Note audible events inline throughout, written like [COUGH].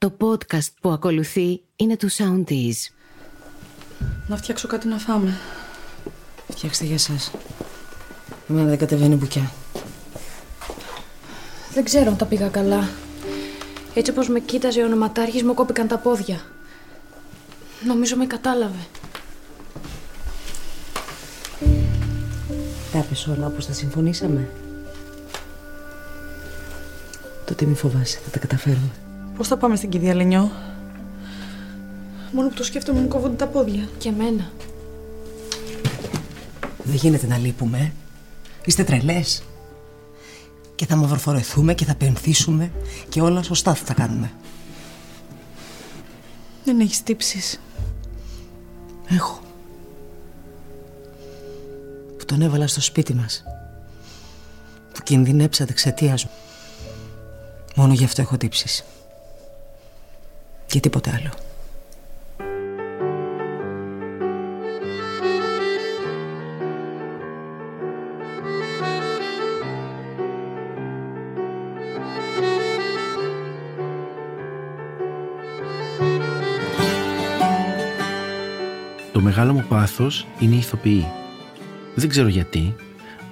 Το podcast που ακολουθεί είναι του Soundees. Να φτιάξω κάτι να φάμε. Φτιάξτε για εσάς. Εμένα δεν κατεβαίνει μπουκιά. Δεν ξέρω αν τα πήγα καλά. Έτσι όπως με κοίταζε ο ονοματάρχης μου κόπηκαν τα πόδια. Νομίζω με κατάλαβε. Τα έπες όλα όπως τα συμφωνήσαμε. Τότε μη φοβάσαι, θα τα καταφέρουμε. Πώς θα πάμε στην κηδεία Λενιό; Μόνο που το σκέφτομαι μου κόβονται τα πόδια. Και εμένα. Δεν γίνεται να λείπουμε. ε. Είστε τρελές. Και θα μαυροφορεθούμε και θα πενθήσουμε και όλα σωστά θα τα κάνουμε. Δεν έχεις τύψεις. Έχω. Που τον έβαλα στο σπίτι μας. Που κινδυνέψατε εξαιτίας μου. Μόνο γι' αυτό έχω τύψεις. Και τίποτε άλλο. Το μεγάλο μου πάθος είναι οι ηθοποιοί. Δεν ξέρω γιατί.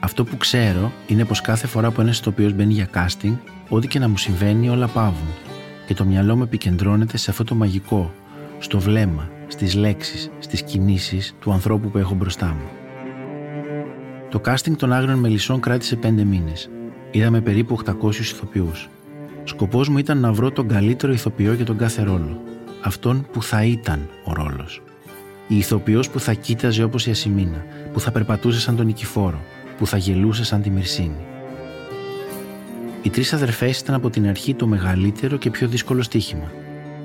Αυτό που ξέρω είναι πως κάθε φορά που ένας ηθοποιός μπαίνει για casting, ό,τι και να μου συμβαίνει όλα πάβουν. Και το μυαλό μου επικεντρώνεται σε αυτό το μαγικό, στο βλέμμα, στις λέξεις, στις κινήσεις του ανθρώπου που έχω μπροστά μου. Το casting των Άγριων Μελισσών κράτησε πέντε μήνες. Είδαμε περίπου 800 ηθοποιούς. Σκοπός μου ήταν να βρω τον καλύτερο ηθοποιό για τον κάθε ρόλο. Αυτόν που θα ήταν ο ρόλος. Η ηθοποιός που θα κοίταζε όπως η Ασημίνα, που θα περπατούσε σαν τον Νικηφόρο, που θα γελούσε σαν τη Μυρσίνη. Οι τρεις αδερφές ήταν από την αρχή το μεγαλύτερο και πιο δύσκολο στοίχημα.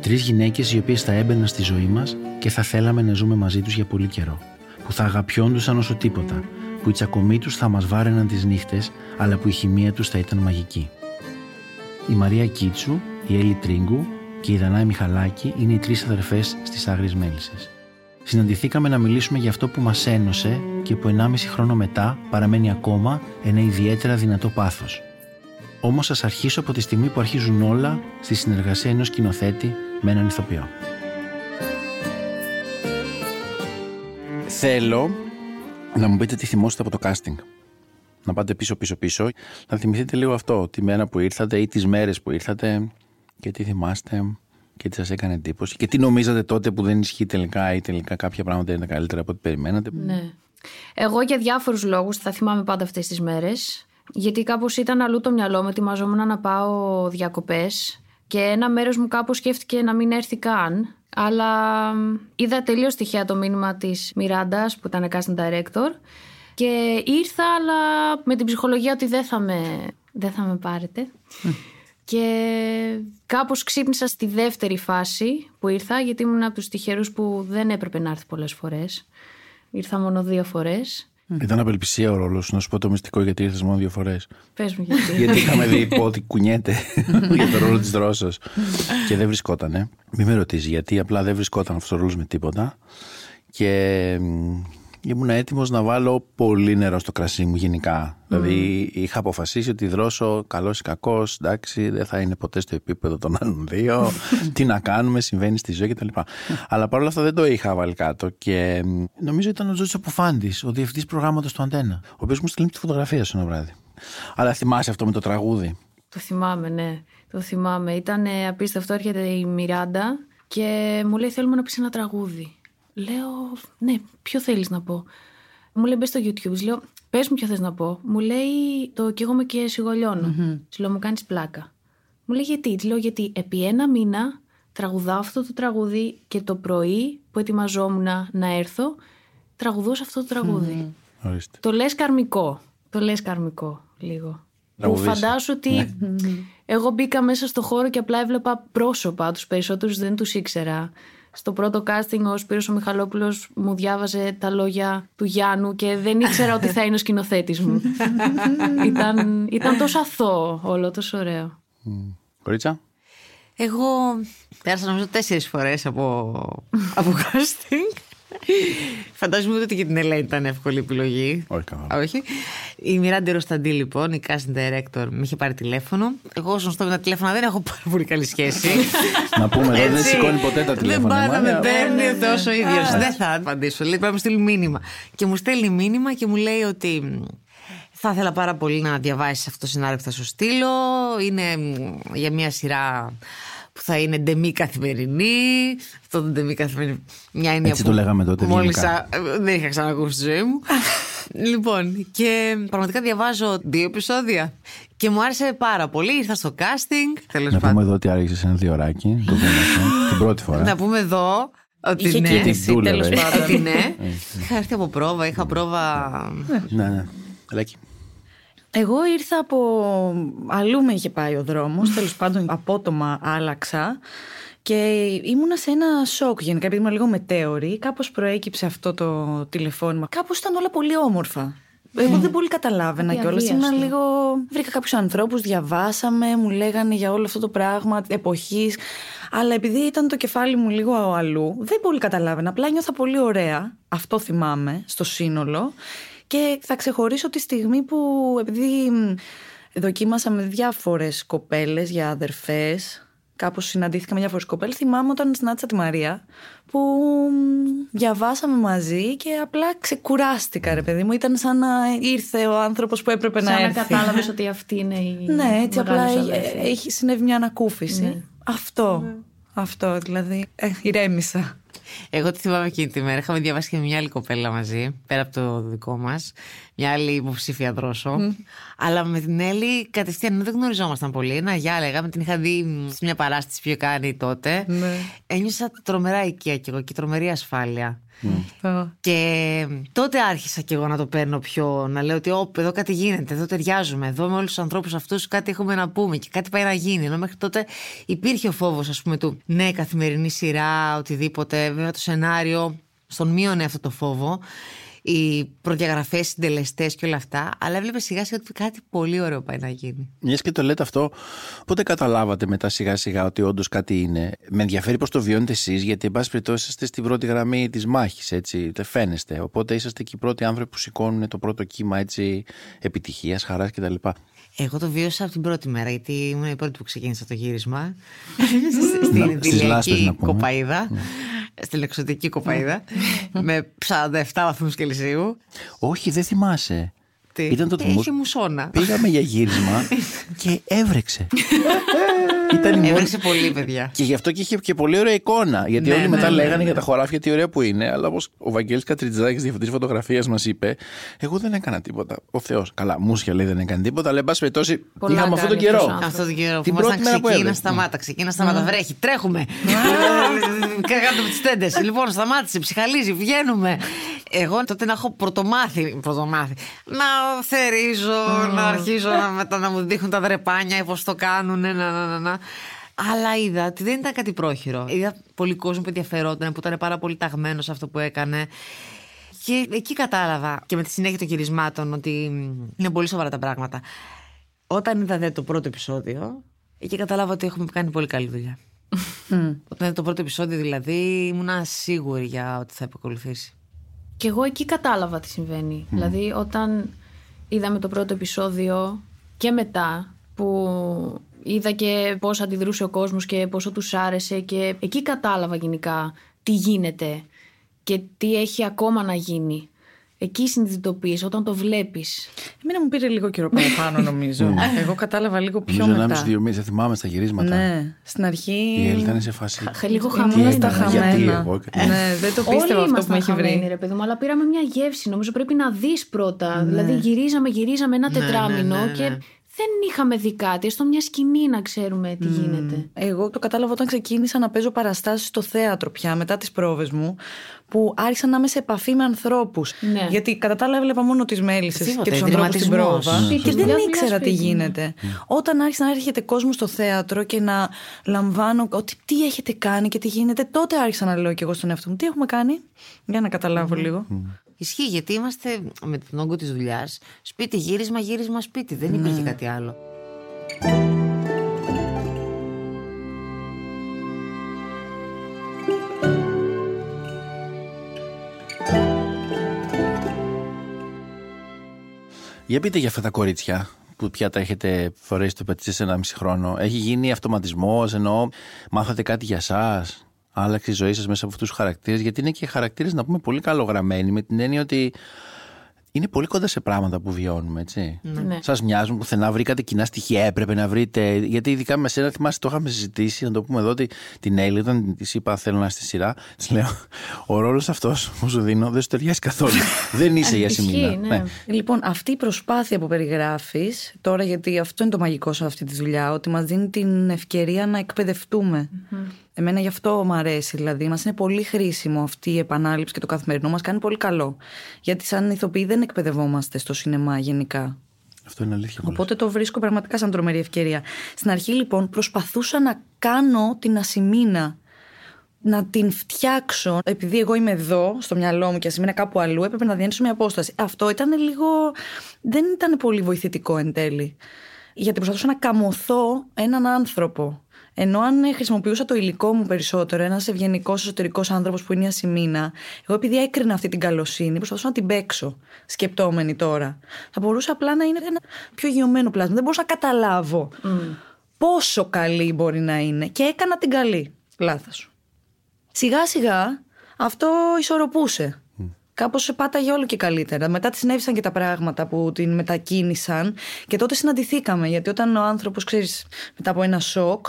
Τρεις γυναίκες οι οποίες θα έμπαιναν στη ζωή μας και θα θέλαμε να ζούμε μαζί τους για πολύ καιρό. Που θα αγαπιόντουσαν όσο τίποτα, που οι τσακωμοί τους θα μας βάραιναν τις νύχτες, αλλά που η χημεία τους θα ήταν μαγική. Η Μαρία Κίτσου, η Έλλη Τρίγκου και η Δανάη Μιχαλάκη είναι οι τρεις αδερφές στις Άγριες Μέλισσες. Συναντηθήκαμε να μιλήσουμε για αυτό που μας ένωσε και που 1,5 χρόνο μετά παραμένει ακόμα ένα ιδιαίτερα δυνατό πάθος. Όμως ας αρχίσω από τη στιγμή που αρχίζουν όλα στη συνεργασία ενός σκηνοθέτη με έναν ηθοποιό. Θέλω να μου πείτε τι θυμόσαστε από το casting. Να πάτε πίσω πίσω πίσω. Να θυμηθείτε λίγο αυτό, τη μέρα που ήρθατε ή τις μέρες που ήρθατε και τι θυμάστε και τι σας έκανε εντύπωση και τι νομίζατε τότε που δεν ισχύει τελικά ή τελικά κάποια πράγματα είναι καλύτερα από ό,τι περιμένατε. Ναι. Εγώ για διάφορους λόγους θα θυμάμαι πάντα αυτές τις μέρες. Γιατί κάπως ήταν αλλού το μυαλό μου, ετοιμαζόμουν να πάω διακοπές και ένα μέρος μου κάπως σκέφτηκε να μην έρθει καν. Αλλά μ, είδα τελείως τυχαία το μήνυμα της Μιράντας που ήταν casting director και ήρθα αλλά με την ψυχολογία ότι δεν θα με, δεν θα με πάρετε. [LAUGHS] Και κάπως ξύπνησα στη δεύτερη φάση που ήρθα γιατί ήμουν από τους τυχερούς που δεν έπρεπε να έρθει πολλές φορές. Ήρθα μόνο δύο φορές. Ήταν απελπισία ο ρόλος να σου πω το μυστικό γιατί ήρθες μόνο δύο φορές. Πες μου γιατί. [LAUGHS] γιατί είχαμε δει ότι κουνιέται για το ρόλο της Δρόσος. και δεν βρισκότανε. Μην με ρωτήσεις γιατί, απλά δεν βρισκόταν αυτός ο ρόλος με τίποτα. Και μ, ήμουν έτοιμος να βάλω πολύ νερό στο κρασί μου γενικά. Δηλαδή είχα αποφασίσει ότι δρόσο καλός ή κακός, εντάξει, δεν θα είναι ποτέ στο επίπεδο των άλλων δύο. [LAUGHS] Τι να κάνουμε, συμβαίνει στη ζωή κτλ. Αλλά παρόλα αυτά δεν το είχα βάλει κάτω. Και μ, νομίζω ήταν ο Τζότσο Αποφάντης, ο διευθυντής προγράμματος του Αντένα, ο οποίος μου στείλει τη φωτογραφία σου ένα βράδυ. Αλλά θυμάσαι αυτό με το τραγούδι; Το θυμάμαι, ναι. Το θυμάμαι. Ήταν ε, απίστευτο. Έρχεται η Μιράντα και μου λέει: Θέλουμε να πεις ένα τραγούδι. Λέω: Ναι, ποιο θέλεις να πω. Μου λέει: Μπες στο YouTube. Της Λέω: Πες μου, ποιο θες να πω. Μου λέει: Το καίγομαι και σιγολιώνω. Της λέω: Μου κάνεις πλάκα. Μου λέει: Γιατί. Της λέω: Γιατί επί ένα μήνα τραγουδάω αυτό το τραγούδι και το πρωί που ετοιμαζόμουν να έρθω, τραγουδούσα αυτό το τραγούδι. Ορίστε. Το λες καρμικό. Το λες καρμικό λίγο. Που Τραγουδίσαι. φαντάσου ότι εγώ μπήκα μέσα στο χώρο και απλά έβλεπα πρόσωπα. Τους περισσότερους δεν τους ήξερα. Στο πρώτο casting ο Σπύρος ο Μιχαλόπουλος μου διάβαζε τα λόγια του Γιάννου και δεν ήξερα ότι θα είναι ο σκηνοθέτης μου. [LAUGHS] ήταν, ήταν τόσο αθώο όλο, τόσο ωραίο. Κορίτσα; Εγώ πέρασα νομίζω τέσσερις φορές από, από [LAUGHS] casting. Φαντάζομαι ότι και την Ελένη ήταν εύκολη επιλογή. Όχι καθόλου. Όχι. Η Μιράντε Ροσταντή, λοιπόν, η casting director, με είχε πάρει τηλέφωνο. Εγώ, όσο στο με τα τηλέφωνα, δεν έχω πάρα πολύ καλή σχέση. [LAUGHS] Να πούμε εδώ, δεν Έτσι. σηκώνει ποτέ τα τηλέφωνα. Δεν πάει να Μάια. με παίρνει τόσο ίδιος. Δεν θα απαντήσω. Λέει πρέπει να μου στείλει μήνυμα. Και μου στέλνει μήνυμα και μου λέει ότι μ, θα ήθελα πάρα πολύ να διαβάσεις αυτό το σενάριο που θα σου στείλω. Είναι μ, για μια σειρά που θα είναι ντεμή καθημερινή. Αυτό το ντεμή καθημερινή. Μια έννοια Έτσι που το λέγαμε τότε, Μόλις ελληνικά. α- δεν είχα ξανακούσει στη ζωή μου. [LAUGHS] λοιπόν, και πραγματικά διαβάζω δύο επεισόδια. Και μου άρεσε πάρα πολύ. Ήρθα στο casting. Τέλος Να πάντων. πούμε εδώ ότι άργησε ένα διωράκι. Το δούμε την πρώτη φορά. Να πούμε εδώ ότι Είχε ναι. κίνηση Την τέλος δούλευε. πάντων. Ότι ναι. Είχα έρθει από πρόβα, είχα πρόβα. Ναι, ναι. Λέκη. Εγώ ήρθα από αλλού με είχε πάει ο δρόμος, τέλος πάντων απότομα άλλαξα και ήμουνα σε ένα σοκ γενικά επειδή ήμουν λίγο μετέωρη, κάπως προέκυψε αυτό το τηλεφώνημα. Κάπως ήταν όλα πολύ όμορφα. Εγώ δεν πολύ καταλάβαινα Κάτι κιόλας. Ήμουν αβίαστο. λίγο. Βρήκα κάποιους ανθρώπους, διαβάσαμε, μου λέγανε για όλο αυτό το πράγμα εποχής. Αλλά επειδή ήταν το κεφάλι μου λίγο αλλού, δεν πολύ καταλάβαινα. Απλά νιώθα πολύ ωραία. Αυτό θυμάμαι στο σύνολο. Και θα ξεχωρίσω τη στιγμή που επειδή μ, δοκίμασα με διάφορες κοπέλες για αδερφές, κάπως συναντήθηκα με διάφορες κοπέλες, θυμάμαι όταν συνάντησα τη Μαρία που μ, διαβάσαμε μαζί και απλά ξεκουράστηκα ρε παιδί μου. Ήταν σαν να ήρθε ο άνθρωπος που έπρεπε να Σαν να έρθει. κατάλαβες ότι αυτή είναι η. Ναι, έτσι απλά μεγάλη σου έχει- αδέρφη. έχει συνέβη μια ανακούφιση. Ναι. Αυτό. Αυτό, δηλαδή. Ε, ηρέμησα. Εγώ τη θυμάμαι εκείνη τη μέρα. Είχαμε διαβάσει και με μια άλλη κοπέλα μαζί, πέρα από το δικό μας. Μια άλλη υποψήφια δρόσο. Αλλά με την Έλλη κατευθείαν ενώ δεν γνωριζόμασταν πολύ. Ένα γεια λέγαμε, την είχα δει μ, σε μια παράσταση που είχε κάνει τότε. Ναι. Ένιωσα τρομερά οικία κι εγώ και τρομερή ασφάλεια. Αυτό. Και τότε άρχισα κι εγώ να το παίρνω πιο, να λέω ότι όπ, εδώ κάτι γίνεται, εδώ ταιριάζουμε, εδώ με όλους τους ανθρώπους αυτούς κάτι έχουμε να πούμε και κάτι πάει να γίνει. Ενώ μέχρι τότε υπήρχε ο φόβος, ας πούμε, του ναι, καθημερινή σειρά, οτιδήποτε. Βέβαια το σενάριο στον μείωνε αυτό το φόβο. Οι προδιαγραφές, οι συντελεστές και όλα αυτά. Αλλά έβλεπε σιγά σιγά ότι κάτι πολύ ωραίο πάει να γίνει. Μιας και το λέτε αυτό, πότε καταλάβατε μετά σιγά σιγά ότι όντως κάτι είναι; Με ενδιαφέρει πώς το βιώνετε εσείς, γιατί εν πάση περιπτώσει είσαστε στην πρώτη γραμμή της μάχης, έτσι. Δεν φαίνεστε. Οπότε είσαστε και οι πρώτοι άνθρωποι που σηκώνουν το πρώτο κύμα έτσι επιτυχίας, χαράς κτλ. Εγώ το βίωσα από την πρώτη μέρα, γιατί ήμουν η πρώτη που ξεκίνησα το γύρισμα. Να- στην στις λάσπες Δηλιακή να πούμε. κοπαίδα. Στην εξωτική κοπαίδα. με 47 βαθμούς Κελσίου. Όχι, δεν θυμάσαι. Τι; Ήταν το Ε, τμήμα. Είχε μουσόνα. Πήγαμε για γύρισμα και έβρεξε. [LAUGHS] Ήταν η μόνη- Έβρεξε πολύ, παιδιά. Και γι' αυτό και είχε και πολύ ωραία εικόνα. Γιατί Ναι, όλοι ναι, μετά ναι, λέγανε ναι. για τα χωράφια τι ωραία που είναι. Αλλά όπως ο Βαγγέλης Κατριτζάκης, διευθυντή φωτογραφίας, μας είπε, Εγώ δεν έκανα τίποτα. Ο Θεός. Καλά, μουσια λέει δεν έκανε τίποτα. Αλλά εν πάση περιπτώσει Πολλά είχαμε αυτόν τον κάνει αυτός ο καιρό. άνθρωπος. Αυτό το καιρό που Την ήμασταν πρώτη μέρα που ξεκίνα, έβρεξε. σταμάτα, ξεκίνα, σταμάτα. Βρέχει, τρέχουμε. [LAUGHS] Κάτω από τις τέντες. Λοιπόν, σταμάτησε, ψυχαλίζει, βγαίνουμε. Εγώ τότε να έχω πρωτομάθει, πρωτομάθει να θερίζω, να αρχίζω να, μετά να μου δείχνουν τα δρεπάνια, πώς το κάνουν, να, να, να, να. Αλλά είδα ότι δεν ήταν κάτι πρόχειρο. Είδα πολύ κόσμο που ενδιαφερόταν, που ήταν πάρα πολύ ταγμένος σε αυτό που έκανε. Και εκεί κατάλαβα και με τη συνέχεια των γυρισμάτων ότι είναι πολύ σοβαρά τα πράγματα. Όταν είδα δε το πρώτο επεισόδιο, εκεί κατάλαβα ότι έχουμε κάνει πολύ καλή δουλειά. Όταν είδα το πρώτο επεισόδιο, δηλαδή, ήμουνα σίγουρη για ότι θα επακολουθήσει. Και εγώ εκεί κατάλαβα τι συμβαίνει. Δηλαδή, όταν είδαμε το πρώτο επεισόδιο και μετά που είδα και πώς αντιδρούσε ο κόσμος και πόσο τους άρεσε και εκεί κατάλαβα γενικά τι γίνεται και τι έχει ακόμα να γίνει. Εκεί συνειδητοποιείς όταν το βλέπεις. Εμένα μου πήρε λίγο καιρό παραπάνω, [LAUGHS] νομίζω. Εγώ κατάλαβα λίγο πιο Νομίζω να μετά. είμαι δύο μήνες, δεν θυμάμαι στα γυρίσματα. Ναι, στην αρχή. Η Έλλη ήταν σε φάση. Χα- Λίγο Ήμουν χαμένα. στα έγινε, γιατί χαμένα. εγώ και- Ναι, δεν το πίστευα Όλοι αυτό που με ήμασταν έχει χαμένοι, βρει. ρε παιδί μου, αλλά πήραμε μια γεύση. Νομίζω πρέπει να δεις πρώτα. Δηλαδή γυρίζαμε, γυρίζαμε ένα Ναι, τετράμινο ναι, ναι, και ναι. Δεν είχαμε δει κάτι. Έστω μια σκηνή να ξέρουμε τι γίνεται. Εγώ το κατάλαβα όταν ξεκίνησα να παίζω παραστάσεις στο θέατρο πια μετά τις πρόβες μου που άρχισα να είμαι σε επαφή με ανθρώπους. Ναι. Γιατί κατά τα άλλα έβλεπα μόνο τις μέλισσες Τίποτα, και τους ανθρώπους στην ιδρυματισμός. πρόβα Ναι, και σωστά. δεν Δουλειά, ήξερα τι σπίτι, ναι. γίνεται. Όταν άρχισε να έρχεται κόσμος στο θέατρο και να λαμβάνω ότι τι έχετε κάνει και τι γίνεται, τότε άρχισα να λέω και εγώ στον εαυτό μου τι έχουμε κάνει. Για να καταλάβω λίγο. Ισχύει γιατί είμαστε με τον όγκο της δουλειάς, σπίτι γύρισμα, γύρισμα σπίτι. Δεν υπήρχε ναι. κάτι άλλο. Για πείτε για αυτά τα κορίτσια που πια τα έχετε φορέσει το πετσί σε ένα μισή χρόνο. Έχει γίνει αυτοματισμός, ενώ μάθατε κάτι για σας; Άλλαξε η ζωή σας μέσα από αυτούς τους χαρακτήρες. Γιατί είναι και χαρακτήρες, να πούμε, πολύ καλογραμμένοι, με την έννοια ότι είναι πολύ κοντά σε πράγματα που βιώνουμε, έτσι. Ναι. Σας μοιάζουν πουθενά, βρήκατε κοινά στοιχεία, έπρεπε να βρείτε. Γιατί ειδικά με σένα, θυμάσαι, το είχαμε συζητήσει, να το πούμε εδώ, ότι την Έλλη, όταν της είπα θέλω να στη σειρά, της λέω: Ο ρόλος αυτός που σου δίνω δεν σου ταιριάζει καθόλου. [LAUGHS] δεν είσαι για Ισχύει, σημεία. ναι. Λοιπόν, αυτή η προσπάθεια που περιγράφεις, τώρα γιατί αυτό είναι το μαγικό σε αυτή τη δουλειά, ότι μας δίνει την ευκαιρία να εκπαιδευτούμε. Εμένα γι' αυτό μου αρέσει. Δηλαδή, μας είναι πολύ χρήσιμο αυτή η επανάληψη και το καθημερινό μας κάνει πολύ καλό. Γιατί, σαν ηθοποιοί, δεν εκπαιδευόμαστε στο σινεμά γενικά. Αυτό είναι αλήθεια. Οπότε... Οπότε το βρίσκω πραγματικά σαν τρομερή ευκαιρία. Στην αρχή, λοιπόν, προσπαθούσα να κάνω την ασημίνα. Να την φτιάξω. Επειδή εγώ είμαι εδώ, στο μυαλό μου και ασημίνα κάπου αλλού, έπρεπε να διανύσω μια απόσταση. Αυτό ήταν λίγο. δεν ήταν πολύ βοηθητικό εν τέλει. Γιατί προσπαθούσα να καμωθώ έναν άνθρωπο. Ενώ αν χρησιμοποιούσα το υλικό μου περισσότερο, ένας ευγενικός εσωτερικός άνθρωπος που είναι η Ασημίνα, εγώ επειδή έκρινα αυτή την καλοσύνη, προσπαθούσα να την παίξω, σκεπτόμενη τώρα. Θα μπορούσα απλά να είναι ένα πιο γιωμένο πλάσμα. Δεν μπορούσα να καταλάβω πόσο καλή μπορεί να είναι. Και έκανα την καλή. Λάθος. Σιγά σιγά αυτό ισορροπούσε. Κάπως πάταγε όλο και καλύτερα. Μετά τη συνέβησαν και τα πράγματα που την μετακίνησαν και τότε συναντηθήκαμε. Γιατί όταν ο άνθρωπος, ξέρεις, μετά από ένα σοκ,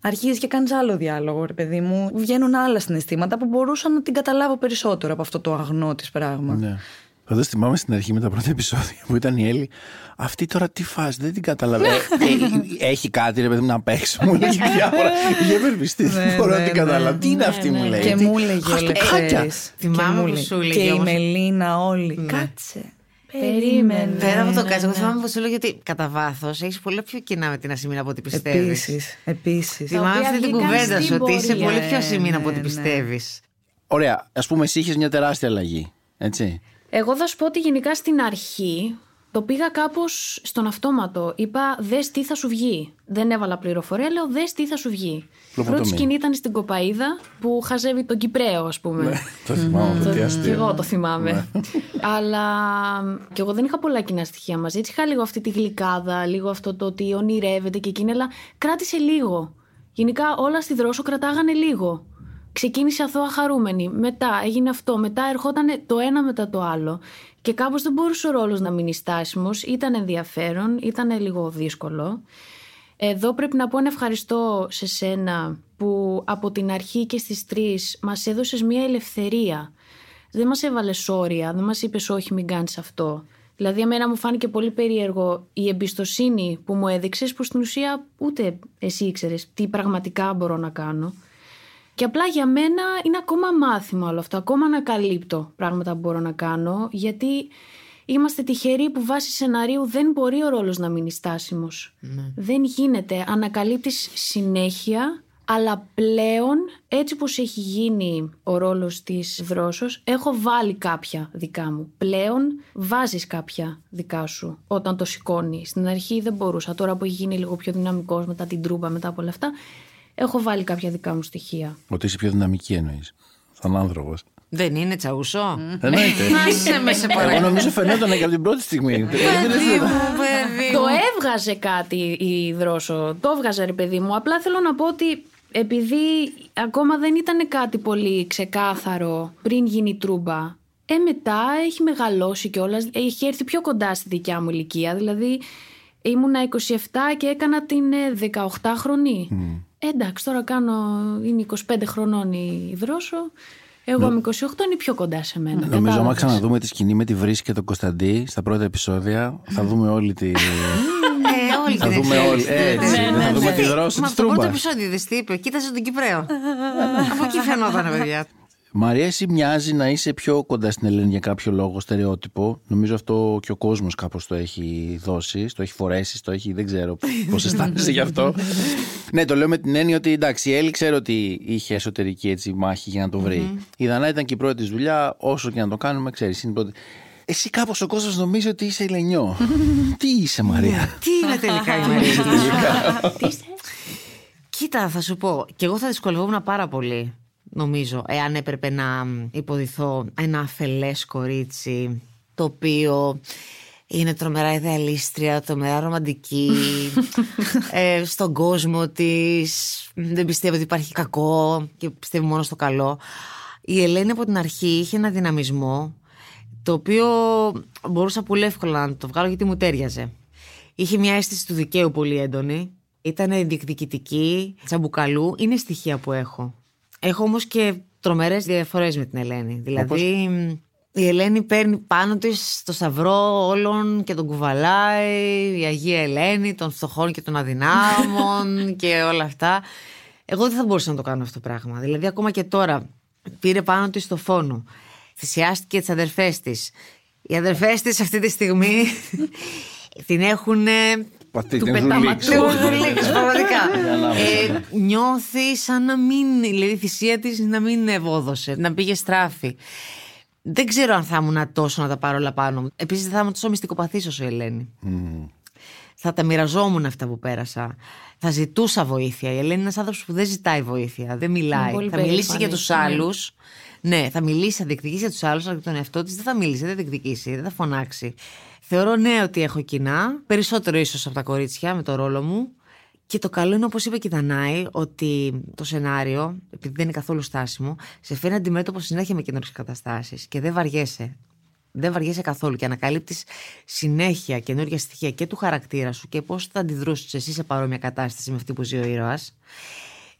αρχίζεις και κάνεις άλλο διάλογο, ρε παιδί μου. Βγαίνουν άλλα συναισθήματα που μπορούσα να την καταλάβω περισσότερο από αυτό το αγνό της πράγμα. Ναι. Εδώ θυμάμαι στην αρχή με τα πρώτα επεισόδια που ήταν η Έλλη. Αυτή τώρα τι φάση, δεν την καταλαβαίνω. Ε, ε, έχει κάτι ρε παιδί μου να παίξω. Μου λέει διάφορα. Είχε ευελπιστεί. Δεν μπορώ να την καταλάβω. Τι είναι αυτή μου λέει. Και τι- μου έλεγε Ας το όλες χάκια. αυτές. Θυμάμαι Και μου που έλεγε. σου έλεγε Και η όμως. Μελίνα όλοι. Ναι. Κάτσε. Περίμενε. Πέρα από το ναι, κάτι, εγώ ναι. θυμάμαι πω σου έλεγε ότι κατά βάθος έχεις πολλά πιο κοινά με την Ασημίνα από ό,τι πιστεύεις. Επίσης. Επίσης. Θυμάμαι οποία αυτή την βγήκαν κουβέντα στην σου ότι είσαι πορεία. πολύ πιο Ναι, Ασημίνα από ναι, ό,τι ναι. πιστεύεις. Ωραία. Α πούμε, εσύ είχες μια τεράστια αλλαγή. Έτσι. Εγώ θα σου πω ότι γενικά στην αρχή το πήγα κάπως στον αυτόματο. Είπα, δες τι θα σου βγει. Δεν έβαλα πληροφορία, λέω, δες τι θα σου βγει. Πλοποτομή. Πρώτη σκηνή ήταν στην Κοπαίδα που χαζεύει τον Κυπραίο, ας πούμε. Το θυμάμαι αυτό, τι Και αστείο. εγώ το θυμάμαι. Αλλά και εγώ δεν είχα πολλά κοινά στοιχεία μαζί. Έτσι είχα λίγο αυτή τη γλυκάδα, λίγο αυτό το ότι ονειρεύεται και εκείνη, αλλά κράτησε λίγο. Γενικά όλα στη δρόσο κρατάγανε λίγο. Ξεκίνησε αθώα χαρούμενη. Μετά έγινε αυτό. Μετά ερχόταν το ένα μετά το άλλο. Και κάπως δεν μπορούσε ο ρόλος να μείνει στάσιμος. Ήταν ενδιαφέρον, ήταν λίγο δύσκολο. Εδώ πρέπει να πω ένα ευχαριστώ σε σένα που από την αρχή και στις τρεις μας έδωσες μια ελευθερία. Δεν μας έβαλες όρια, δεν μας είπες όχι μην κάνεις αυτό. Δηλαδή εμένα μου φάνηκε πολύ περίεργο η εμπιστοσύνη που μου έδειξες που στην ουσία ούτε εσύ ήξερες τι πραγματικά μπορώ να κάνω. Και απλά για μένα είναι ακόμα μάθημα όλο αυτό. Ακόμα ανακαλύπτω πράγματα που μπορώ να κάνω. Γιατί είμαστε τυχεροί που βάσει σεναρίου δεν μπορεί ο ρόλος να μείνει στάσιμος. Δεν γίνεται. Ανακαλύπτεις συνέχεια. Αλλά πλέον, έτσι πως έχει γίνει ο ρόλος της δρόσος, έχω βάλει κάποια δικά μου. Πλέον βάζεις κάποια δικά σου όταν το σηκώνεις. Στην αρχή δεν μπορούσα. Τώρα που έχει γίνει λίγο πιο δυναμικός μετά την τρούμπα, μετά από όλα αυτά, έχω βάλει κάποια δικά μου στοιχεία. Ότι είσαι πιο δυναμική εννοείς. Σαν άνθρωπος. Δεν είναι τσαούσο. Εννοείται. Άσε με σε Εγώ παρακαλώ. νομίζω φαινόταν και από την πρώτη στιγμή. Παιδί μου, παιδί Το μου. έβγαζε κάτι η δρόσο. Το έβγαζε ρε παιδί μου. Απλά θέλω να πω ότι επειδή ακόμα δεν ήταν κάτι πολύ ξεκάθαρο πριν γίνει τρούμπα. Ε, μετά έχει μεγαλώσει κιόλας. Έχει έρθει πιο κοντά στη δικιά μου ηλικία. Δηλαδή, ήμουνα 27 και έκανα την ε, 18χρονη. Ε, εντάξει, τώρα κάνω. Είναι 25 χρονών η δρόσο. Εγώ είμαι 28, είναι πιο κοντά σε μένα. Νομίζω, άμα Κατάλαβες. ξαναδούμε τη σκηνή με τη Βρύση και τον Κωνσταντί στα πρώτα επεισόδια, θα δούμε όλη τη. Ε, όλη θα την δούμε εξέλιξη. όλη. Έτσι, Ναι, ναι, θα δούμε ναι. τη δρόση Μα της στο πρώτο Τρούμπας. επεισόδιο δεν τι είπε, κοίταζε τον Κυπραίο. Από εκεί φαινόταν, παιδιά. Μαρία, εσύ μοιάζει να είσαι πιο κοντά στην Ελένη για κάποιο λόγο, στερεότυπο. Νομίζω αυτό και ο κόσμος κάπως το έχει δώσει, το έχει φορέσει, το έχει. Δεν ξέρω πώς [LAUGHS] αισθάνεσαι γι' αυτό. ναι, το λέω με την έννοια ότι εντάξει, η Έλλη ξέρω ότι είχε εσωτερική έτσι, μάχη για να το βρει. Η Δανά ήταν και η πρώτη της δουλειά, όσο και να το κάνουμε, ξέρεις. Είναι η πρώτη. Εσύ κάπως ο κόσμος νομίζει ότι είσαι Ελενιό. [LAUGHS] Τι είσαι, Μαρία; Τι είναι τελικά η Μαρία; [LAUGHS] Κοίτα, θα σου πω. Και εγώ θα δυσκολευόμουν πάρα πολύ, νομίζω, εάν έπρεπε να υποδηθώ ένα αφελές κορίτσι το οποίο Είναι τρομερά ιδεαλίστρια, τρομερά ρομαντική. [LAUGHS] ε, στον κόσμο της. Δεν πιστεύει ότι υπάρχει κακό και πιστεύει μόνο στο καλό. Η Ελένη από την αρχή είχε ένα δυναμισμό το οποίο μπορούσα πολύ εύκολα να το βγάλω γιατί μου τέριαζε. Είχε μια αίσθηση του δικαίου πολύ έντονη. Ήταν διεκδικητική, τσαμπουκαλού. Είναι στοιχεία που έχω. Έχω όμως και τρομερές διαφορές με την Ελένη. Δηλαδή, η Ελένη παίρνει πάνω της το σταυρό όλων και τον κουβαλάει. Η Αγία Ελένη, των φτωχών και των αδυνάμων [LAUGHS] και όλα αυτά. Εγώ δεν θα μπορούσα να το κάνω αυτό το πράγμα. Δηλαδή, ακόμα και τώρα πήρε πάνω της το φόνο. Θυσιάστηκε τις αδερφές της. Οι αδερφές της αυτή τη στιγμή [LAUGHS] την έχουν του πετάματο. πραγματικά. ε, νιώθει σαν να μην. Δηλαδή η θυσία της να μην ευόδωσε, να πήγε στράφη. Δεν ξέρω αν θα ήμουν τόσο να τα πάρω όλα πάνω μου. Επίσης δεν θα ήμουν τόσο μυστικοπαθής όσο η Ελένη. Mm. Θα τα μοιραζόμουν αυτά που πέρασα. Θα ζητούσα βοήθεια. Η Ελένη είναι ένας άνθρωπος που δεν ζητάει βοήθεια, δεν μιλάει. Θα μιλήσει για τους ναι. άλλους. Ναι, θα μιλήσει, θα διεκδικήσει για τους άλλους, αλλά για τον εαυτό της δεν θα μιλήσει, δεν θα διεκδικήσει, δεν θα φωνάξει. Θεωρώ ναι ότι έχω κοινά, περισσότερο ίσως από τα κορίτσια με το ρόλο μου. Και το καλό είναι, όπως είπε και η Δανάη, ότι το σενάριο, επειδή δεν είναι καθόλου στάσιμο, σε φέρνει αντιμέτωπο συνέχεια με καινούριες καταστάσεις και δεν βαριέσαι. Δεν βαριέσαι καθόλου και ανακαλύπτεις συνέχεια καινούργια στοιχεία και του χαρακτήρα σου και πώς θα αντιδρούσες εσύ σε παρόμοια κατάσταση με αυτή που ζει ο ήρωας.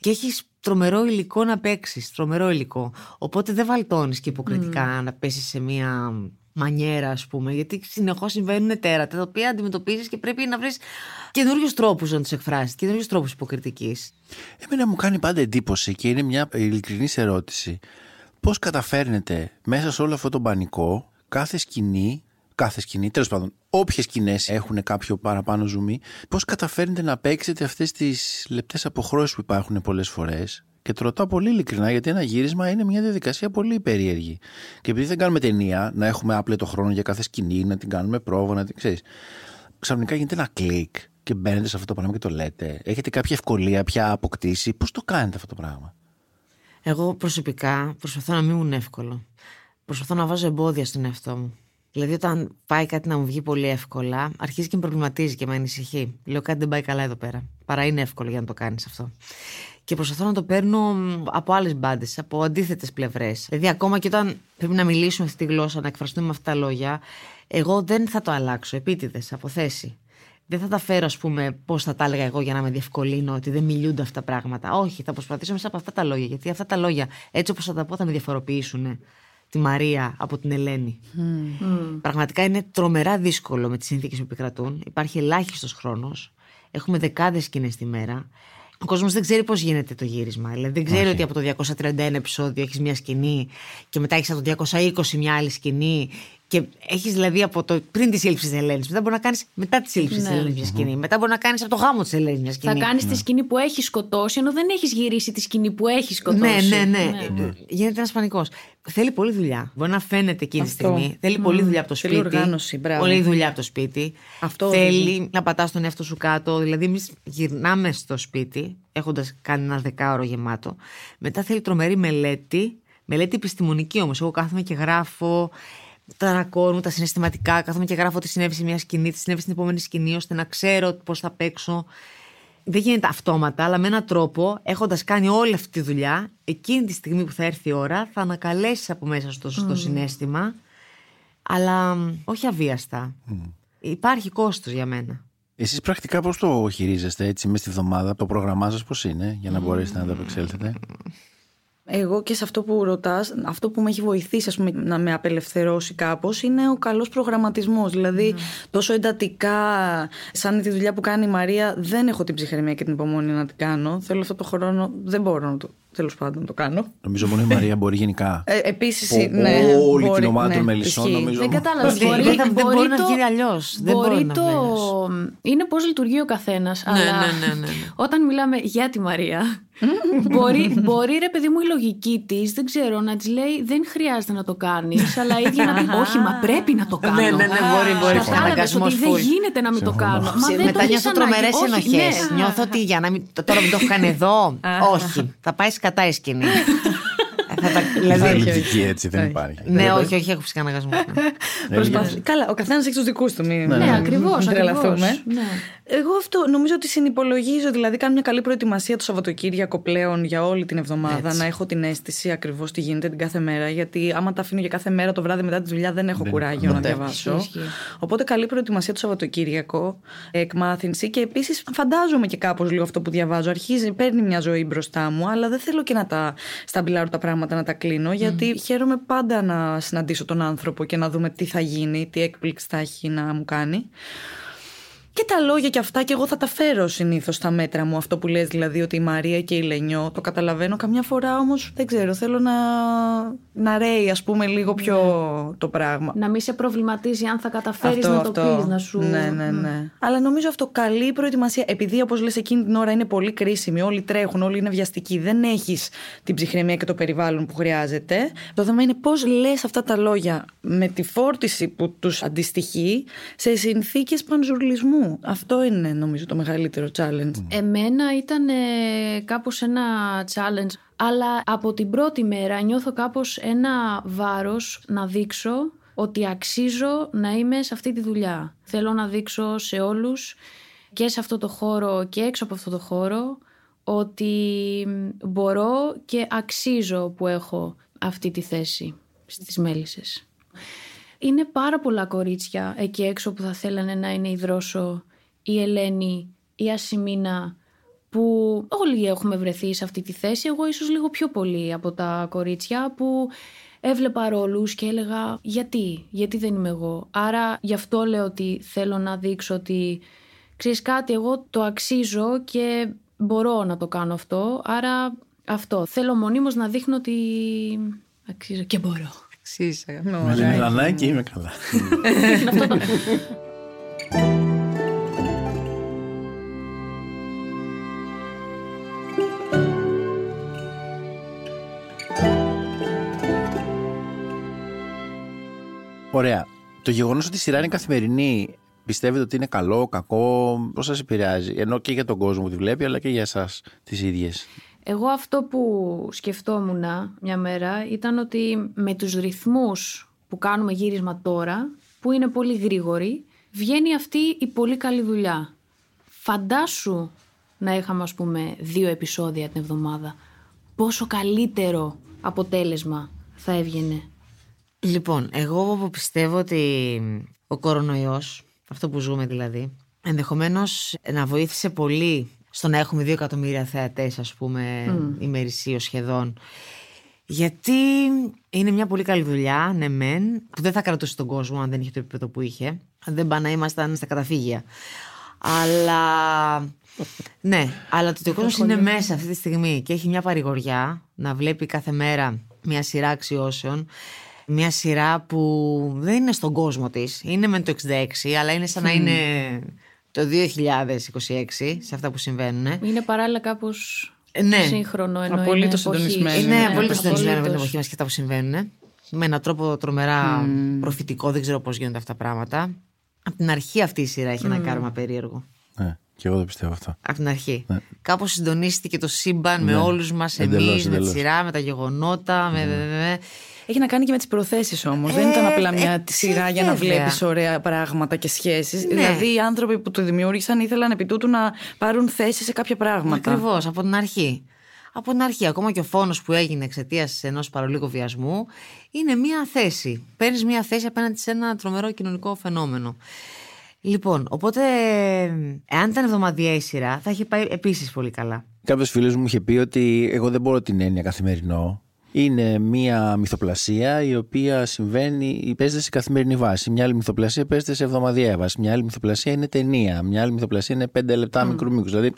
Και έχεις τρομερό υλικό να παίξεις, τρομερό υλικό. Οπότε δεν βαλτώνεις και υποκριτικά mm. να πέσεις σε μία μανιέρα, ας πούμε, γιατί συνεχώς συμβαίνουν τέρατα τα οποία αντιμετωπίζεις και πρέπει να βρεις καινούριους τρόπους να τους εκφράσεις, καινούριους τρόπους υποκριτικής. Εμένα μου κάνει πάντα εντύπωση και είναι μια ειλικρινής ερώτηση. Πώς καταφέρνετε μέσα σε όλο αυτό το πανικό, κάθε σκηνή, κάθε σκηνή, τέλος πάντων, όποιες σκηνές έχουν κάποιο παραπάνω ζουμί, πώς καταφέρνετε να παίξετε αυτές τις λεπτές αποχρώσεις που υπάρχουν πολλές φορές; Και το ρωτάω πολύ ειλικρινά γιατί ένα γύρισμα είναι μια διαδικασία πολύ περίεργη. Και επειδή δεν κάνουμε ταινία, να έχουμε άπλετο χρόνο για κάθε σκηνή, να την κάνουμε πρόβα, να την ξέρεις. Ξαφνικά γίνεται ένα κλικ και μπαίνετε σε αυτό το πράγμα και το λέτε. Έχετε κάποια ευκολία πια αποκτήσει. Πώς το κάνετε αυτό το πράγμα; Εγώ προσωπικά προσπαθώ να μην ήμουν εύκολο. Προσπαθώ να βάζω εμπόδια στον εαυτό μου. Δηλαδή, όταν πάει κάτι να μου βγει πολύ εύκολα, αρχίζει και με προβληματίζει και με ανησυχεί. Λέω κάτι δεν πάει καλά εδώ πέρα. Παρά είναι εύκολο για να το κάνεις αυτό και προσπαθώ να το παίρνω από άλλες μπάντες, από αντίθετες πλευρές. Δηλαδή, ακόμα και όταν πρέπει να μιλήσουμε αυτή τη γλώσσα, να εκφραστούμε με αυτά τα λόγια, εγώ δεν θα το αλλάξω επίτηδες, από θέση. Δεν θα τα φέρω, ας πούμε, πώς θα τα έλεγα εγώ για να με διευκολύνω ότι δεν μιλούνται αυτά τα πράγματα. Όχι, θα προσπαθήσω μέσα από αυτά τα λόγια. Γιατί αυτά τα λόγια, έτσι όπως θα τα πω, θα με διαφοροποιήσουν τη Μαρία από την Ελένη. Mm. Πραγματικά είναι τρομερά δύσκολο με τις συνθήκες που επικρατούν. Υπάρχει ελάχιστος χρόνος. Έχουμε δεκάδες σκηνές τη μέρα. Ο κόσμος δεν ξέρει πώς γίνεται το γύρισμα. Δηλαδή δεν ξέρει ότι από το 231 επεισόδιο έχεις μια σκηνή και μετά έχεις από το 220 μια άλλη σκηνή και έχεις δηλαδή από το πριν της σύλληψης της Ελένης. Μετά μπορεί να κάνεις μετά της σύλληψης ναι. τη Ελένης μια σκηνή. Μετά μπορεί να κάνεις από το γάμο της Ελένης μια σκηνή. Θα κάνει ναι. τη σκηνή που έχεις σκοτώσει, ενώ δεν έχεις γυρίσει τη σκηνή που έχεις σκοτώσει. Ναι, ναι, ναι. ναι. Γίνεται ένας πανικός. Θέλει πολλή δουλειά. Μπορεί να φαίνεται εκείνη τη στιγμή. Θέλει mm. πολλή δουλειά από το σπίτι. Θέλει οργάνωση, μπράβο. Πολλή δουλειά από το σπίτι. Αυτό Θέλει να πατάς τον εαυτό σου κάτω. Δηλαδή, εμείς γυρνάμε στο σπίτι, έχοντας κάνει ένα δεκάωρο γεμάτο. Μετά θέλει τρομερή μελέτη. Μελέτη επιστημονική όμως. Εγώ κάθομαι και γράφω ταρακώνουν τα συναισθηματικά, κάθομαι και γράφω τι συνέβη σε μια σκηνή, τι συνέβη στην επόμενη σκηνή, ώστε να ξέρω πώς θα παίξω. Δεν γίνεται αυτόματα, αλλά με έναν τρόπο, έχοντας κάνει όλη αυτή τη δουλειά, εκείνη τη στιγμή που θα έρθει η ώρα, θα ανακαλέσεις από μέσα στο σωστό συνέστημα, αλλά όχι αβίαστα. Υπάρχει κόστος για μένα. Εσείς πρακτικά πώς το χειρίζεστε έτσι μες στη βδομάδα, το πρόγραμμά σας πώς είναι, για να μπορέσετε να ανταπεξέλθετε. Εγώ και σε αυτό που ρωτάς, αυτό που με έχει βοηθήσει ας πούμε, να με απελευθερώσει κάπως είναι ο καλός προγραμματισμός. Δηλαδή τόσο εντατικά σαν τη δουλειά που κάνει η Μαρία δεν έχω την ψυχραιμία και την υπομονή να την κάνω. Θέλω αυτό το χρόνο, δεν μπορώ να το, τέλος πάντων το κάνω. Νομίζω μόνο η Μαρία μπορεί γενικά. Ε, Επίσης, ναι. Όλη μπορεί, την ομάδα ναι, των μελισσών, νομίζω. Δεν κατάλαβα. Μπορεί, μπορεί, δεν μπορεί, να γίνει αλλιώς. Μπορεί το. Είναι πώς λειτουργεί ο καθένας. Ναι, ναι, ναι, ναι, ναι. Όταν μιλάμε για τη Μαρία, [LAUGHS] μπορεί, μπορεί ρε παιδί μου η λογική της, δεν ξέρω, να της λέει δεν χρειάζεται να το κάνεις, αλλά η ίδια να πει Όχι, μα πρέπει να το κάνω. Ναι, ναι, ναι, μπορεί, μπορεί. Κατάλαβε ότι δεν γίνεται να μην το κάνω. Μα δεν Μετά νιώθω τρομερές ενοχές. Νιώθω ότι για να μην. Τώρα μην το έχω κάνει εδώ. [LAUGHS] Όχι. Θα πάει κατά η σκηνή. [LAUGHS] θα τα. Δεν δηλαδή, είναι λογική έτσι, δεν Όχι. υπάρχει. ναι, όχι, όχι, έχω φυσικά αναγκασμού. Προσπάθησε. Καλά, ο καθένας έχει τους δικούς του. Μην, Ναι, μην ακριβώς, τρελαθούμε. Ακριβώς, ναι. Εγώ αυτό νομίζω ότι συνυπολογίζω, δηλαδή κάνω μια καλή προετοιμασία το Σαββατοκύριακο πλέον για όλη την εβδομάδα. Έτσι. Να έχω την αίσθηση ακριβώς τι γίνεται την κάθε μέρα. Γιατί άμα τα αφήνω για κάθε μέρα το βράδυ μετά τη δουλειά, δεν έχω Δεν- κουράγιο να ποτέ. διαβάσω. Ισχύει, ισχύει. Οπότε καλή προετοιμασία το Σαββατοκύριακο, εκμάθηση και επίσης φαντάζομαι και κάπως λίγο αυτό που διαβάζω. Αρχίζει, παίρνει μια ζωή μπροστά μου, αλλά δεν θέλω και να τα σταμπιλάρω τα πράγματα, να τα κλείνω, γιατί χαίρομαι πάντα να συναντήσω τον άνθρωπο και να δούμε τι θα γίνει, τι έκπληξη θα έχει να μου κάνει. Και τα λόγια και αυτά και εγώ θα τα φέρω συνήθως στα μέτρα μου αυτό που λες δηλαδή ότι η Μαρία και η Λενιό το καταλαβαίνω καμιά φορά όμως δεν ξέρω θέλω να, να ρέει ας πούμε λίγο πιο το πράγμα. Να μην σε προβληματίζει αν θα καταφέρεις να το πεις, να σου. Ναι, ναι, ναι. Αλλά νομίζω αυτό καλή προετοιμασία. Επειδή, όπως λες, εκείνη την ώρα είναι πολύ κρίσιμη, όλοι τρέχουν, όλοι είναι βιαστικοί, δεν έχεις την ψυχραιμία και το περιβάλλον που χρειάζεται. Το θέμα είναι πώς λες αυτά τα λόγια με τη φόρτιση που τους αντιστοιχεί σε συνθήκες πανζουρλισμού. Αυτό είναι, νομίζω, το μεγαλύτερο challenge. Εμένα ήταν ε, κάπως ένα challenge αλλά από την πρώτη μέρα νιώθω κάπως ένα βάρος να δείξω ότι αξίζω να είμαι σε αυτή τη δουλειά. Θέλω να δείξω σε όλους και σε αυτό το χώρο και έξω από αυτό το χώρο ότι μπορώ και αξίζω που έχω αυτή τη θέση στις μέλισσες. Είναι πάρα πολλά κορίτσια εκεί έξω που θα θέλανε να είναι η Δρόσο, η Ελένη, η Ασημίνα που όλοι έχουμε βρεθεί σε αυτή τη θέση. Εγώ ίσως λίγο πιο πολύ από τα κορίτσια που έβλεπα ρόλους και έλεγα γιατί, γιατί δεν είμαι εγώ; Άρα γι' αυτό λέω ότι θέλω να δείξω ότι ξέρεις κάτι εγώ το αξίζω και μπορώ να το κάνω αυτό. Άρα αυτό. Θέλω μονίμως να δείχνω ότι αξίζω και μπορώ. Αξίζει, αγάπη. Με λιμνανά και είμαι καλά. Ωραία. Το γεγονός ότι η σειρά είναι καθημερινή, πιστεύετε ότι είναι καλό, κακό, πώς σας επηρεάζει; Ενώ και για τον κόσμο που τη βλέπει, αλλά και για εσάς τις ίδιες. Εγώ αυτό που σκεφτόμουν μια μέρα ήταν ότι με τους ρυθμούς που κάνουμε γύρισμα τώρα, που είναι πολύ γρήγοροι, βγαίνει αυτή η πολύ καλή δουλειά. Φαντάσου να είχαμε ας πούμε δύο επεισόδια την εβδομάδα. Πόσο καλύτερο αποτέλεσμα θα έβγαινε. Λοιπόν, εγώ πιστεύω ότι ο κορονοϊός, αυτό που ζούμε δηλαδή, ενδεχομένως να βοήθησε πολύ στο να έχουμε δύο εκατομμύρια θεατές, ας πούμε, mm. ημερησίως σχεδόν. Γιατί είναι μια πολύ καλή δουλειά, ναι μεν, που δεν θα κρατούσε τον κόσμο αν δεν είχε το επίπεδο που είχε. Αν δεν πάνε να ήμασταν στα καταφύγια. Αλλά. ναι, αλλά το ότι ο κόσμο είναι μέσα αυτή τη στιγμή και έχει μια παρηγοριά να βλέπει κάθε μέρα μια σειρά αξιώσεων. Μια σειρά που δεν είναι στον κόσμο της. Είναι με το 66, αλλά είναι σαν να είναι το 2026 σε αυτά που συμβαίνουν. Είναι παράλληλα κάπως Ναι. σύγχρονο ενώ Απολύτως είναι εποχής. συντονισμένο. Είναι Ναι, απολύτω συντονισμένο με την απολύτως. εποχή μας και αυτά που συμβαίνουν. Με έναν τρόπο τρομερά προφητικό, δεν ξέρω πώς γίνονται αυτά τα πράγματα. Από την αρχή αυτή η σειρά έχει ένα κάρμα περίεργο. Ναι, και εγώ το πιστεύω αυτό. Από την αρχή. Κάπως συντονίστηκε το σύμπαν με όλους μας, Εντελώς, εμείς, με τη εντελώς. σειρά, με τα γεγονότα. Με, με, με, με. Έχει να κάνει και με τις προθέσεις όμως. Ε, δεν ήταν απλά μια ε, σειρά για να βέβαια. βλέπεις ωραία πράγματα και σχέσεις. Ναι. Δηλαδή, οι άνθρωποι που το δημιούργησαν ήθελαν επί τούτου να πάρουν θέση σε κάποια πράγματα. Ακριβώς, από την αρχή. Από την αρχή, ακόμα και ο φόνος που έγινε εξαιτίας ενός παρολίγου βιασμού, είναι μία θέση. Παίρνεις μία θέση απέναντι σε ένα τρομερό κοινωνικό φαινόμενο. Λοιπόν, οπότε, εάν ήταν εβδομαδιαία η σειρά, θα είχε πάει επίσης πολύ καλά. Κάποιος φίλος μου είχε πει ότι εγώ δεν μπορώ την έννοια καθημερινό. Είναι μία μυθοπλασία η οποία συμβαίνει, παίζεται σε καθημερινή βάση. Μια άλλη μυθοπλασία παίζεται σε εβδομαδιαία βάση. Μια άλλη μυθοπλασία είναι ταινία. Μια άλλη μυθοπλασία είναι πέντε λεπτά μικρού μήκους. Δηλαδή,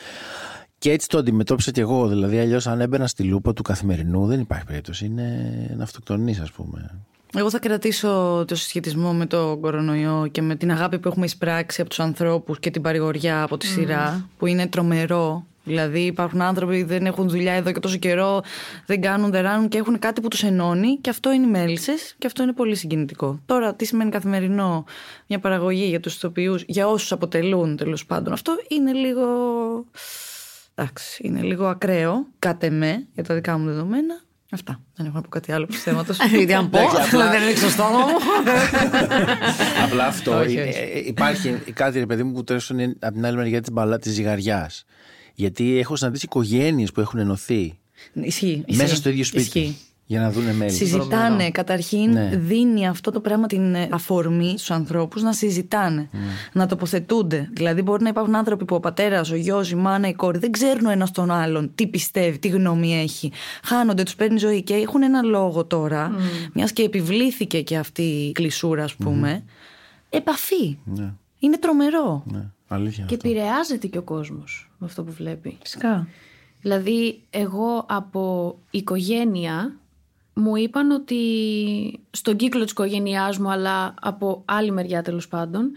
και έτσι το αντιμετώπισα κι εγώ. Δηλαδή, αλλιώς αν έμπαινα στη λούπα του καθημερινού, δεν υπάρχει περίπτωση. Είναι να αυτοκτονείς, ας πούμε. Εγώ θα κρατήσω το συσχετισμό με το κορονοϊό και με την αγάπη που έχουμε εισπράξει από τους ανθρώπους και την παρηγοριά από τη σειρά, που είναι τρομερό. Δηλαδή, υπάρχουν άνθρωποι που δεν έχουν δουλειά εδώ και τόσο καιρό, δεν κάνουν, δεν ράνουν και έχουν κάτι που τους ενώνει, και αυτό είναι οι μέλισσες και αυτό είναι πολύ συγκινητικό. Τώρα, τι σημαίνει καθημερινό μια παραγωγή για τους ηθοποιούς, για όσους αποτελούν τέλος πάντων, αυτό είναι λίγο. Εντάξει, είναι λίγο ακραίο, κάτε με, για τα δικά μου δεδομένα. Αυτά. Δεν έχω να πω κάτι άλλο του θέματος. [LAUGHS] Γιατί αν πω, δεν είναι σωστό μου. [LAUGHS] Απλά αυτό. Όχι, ε, όχι. ε, Υπάρχει κάτι, ρε παιδί μου, που τουλάχιστον είναι από την άλλη μεριά της μπαλά της ζυγαριάς. Γιατί έχω συναντήσει οικογένειες που έχουν ενωθεί Ισχύει. μέσα ισχύει, στο ίδιο σπίτι. Ισχύει. Για να δουν μέλη. Συζητάνε. Καταρχήν Ναι. δίνει αυτό το πράγμα την ε, αφορμή στους ανθρώπους να συζητάνε, Ναι. να τοποθετούνται. Δηλαδή, μπορεί να υπάρχουν άνθρωποι που ο πατέρας, ο γιος, η μάνα, η κόρη δεν ξέρουν ο ένας τον άλλον τι πιστεύει, τι γνώμη έχει. Χάνονται, τους παίρνει ζωή και έχουν ένα λόγο τώρα, μιας και επιβλήθηκε και αυτή η κλεισούρα, ας πούμε. Επαφή. Ναι, Είναι τρομερό. ναι, αλήθεια. Και αυτό. επηρεάζεται και ο κόσμος με αυτό που βλέπει. Φυσικά. Δηλαδή, εγώ από οικογένεια μου είπαν ότι στον κύκλο της οικογένειάς μου, αλλά από άλλη μεριά τέλος πάντων,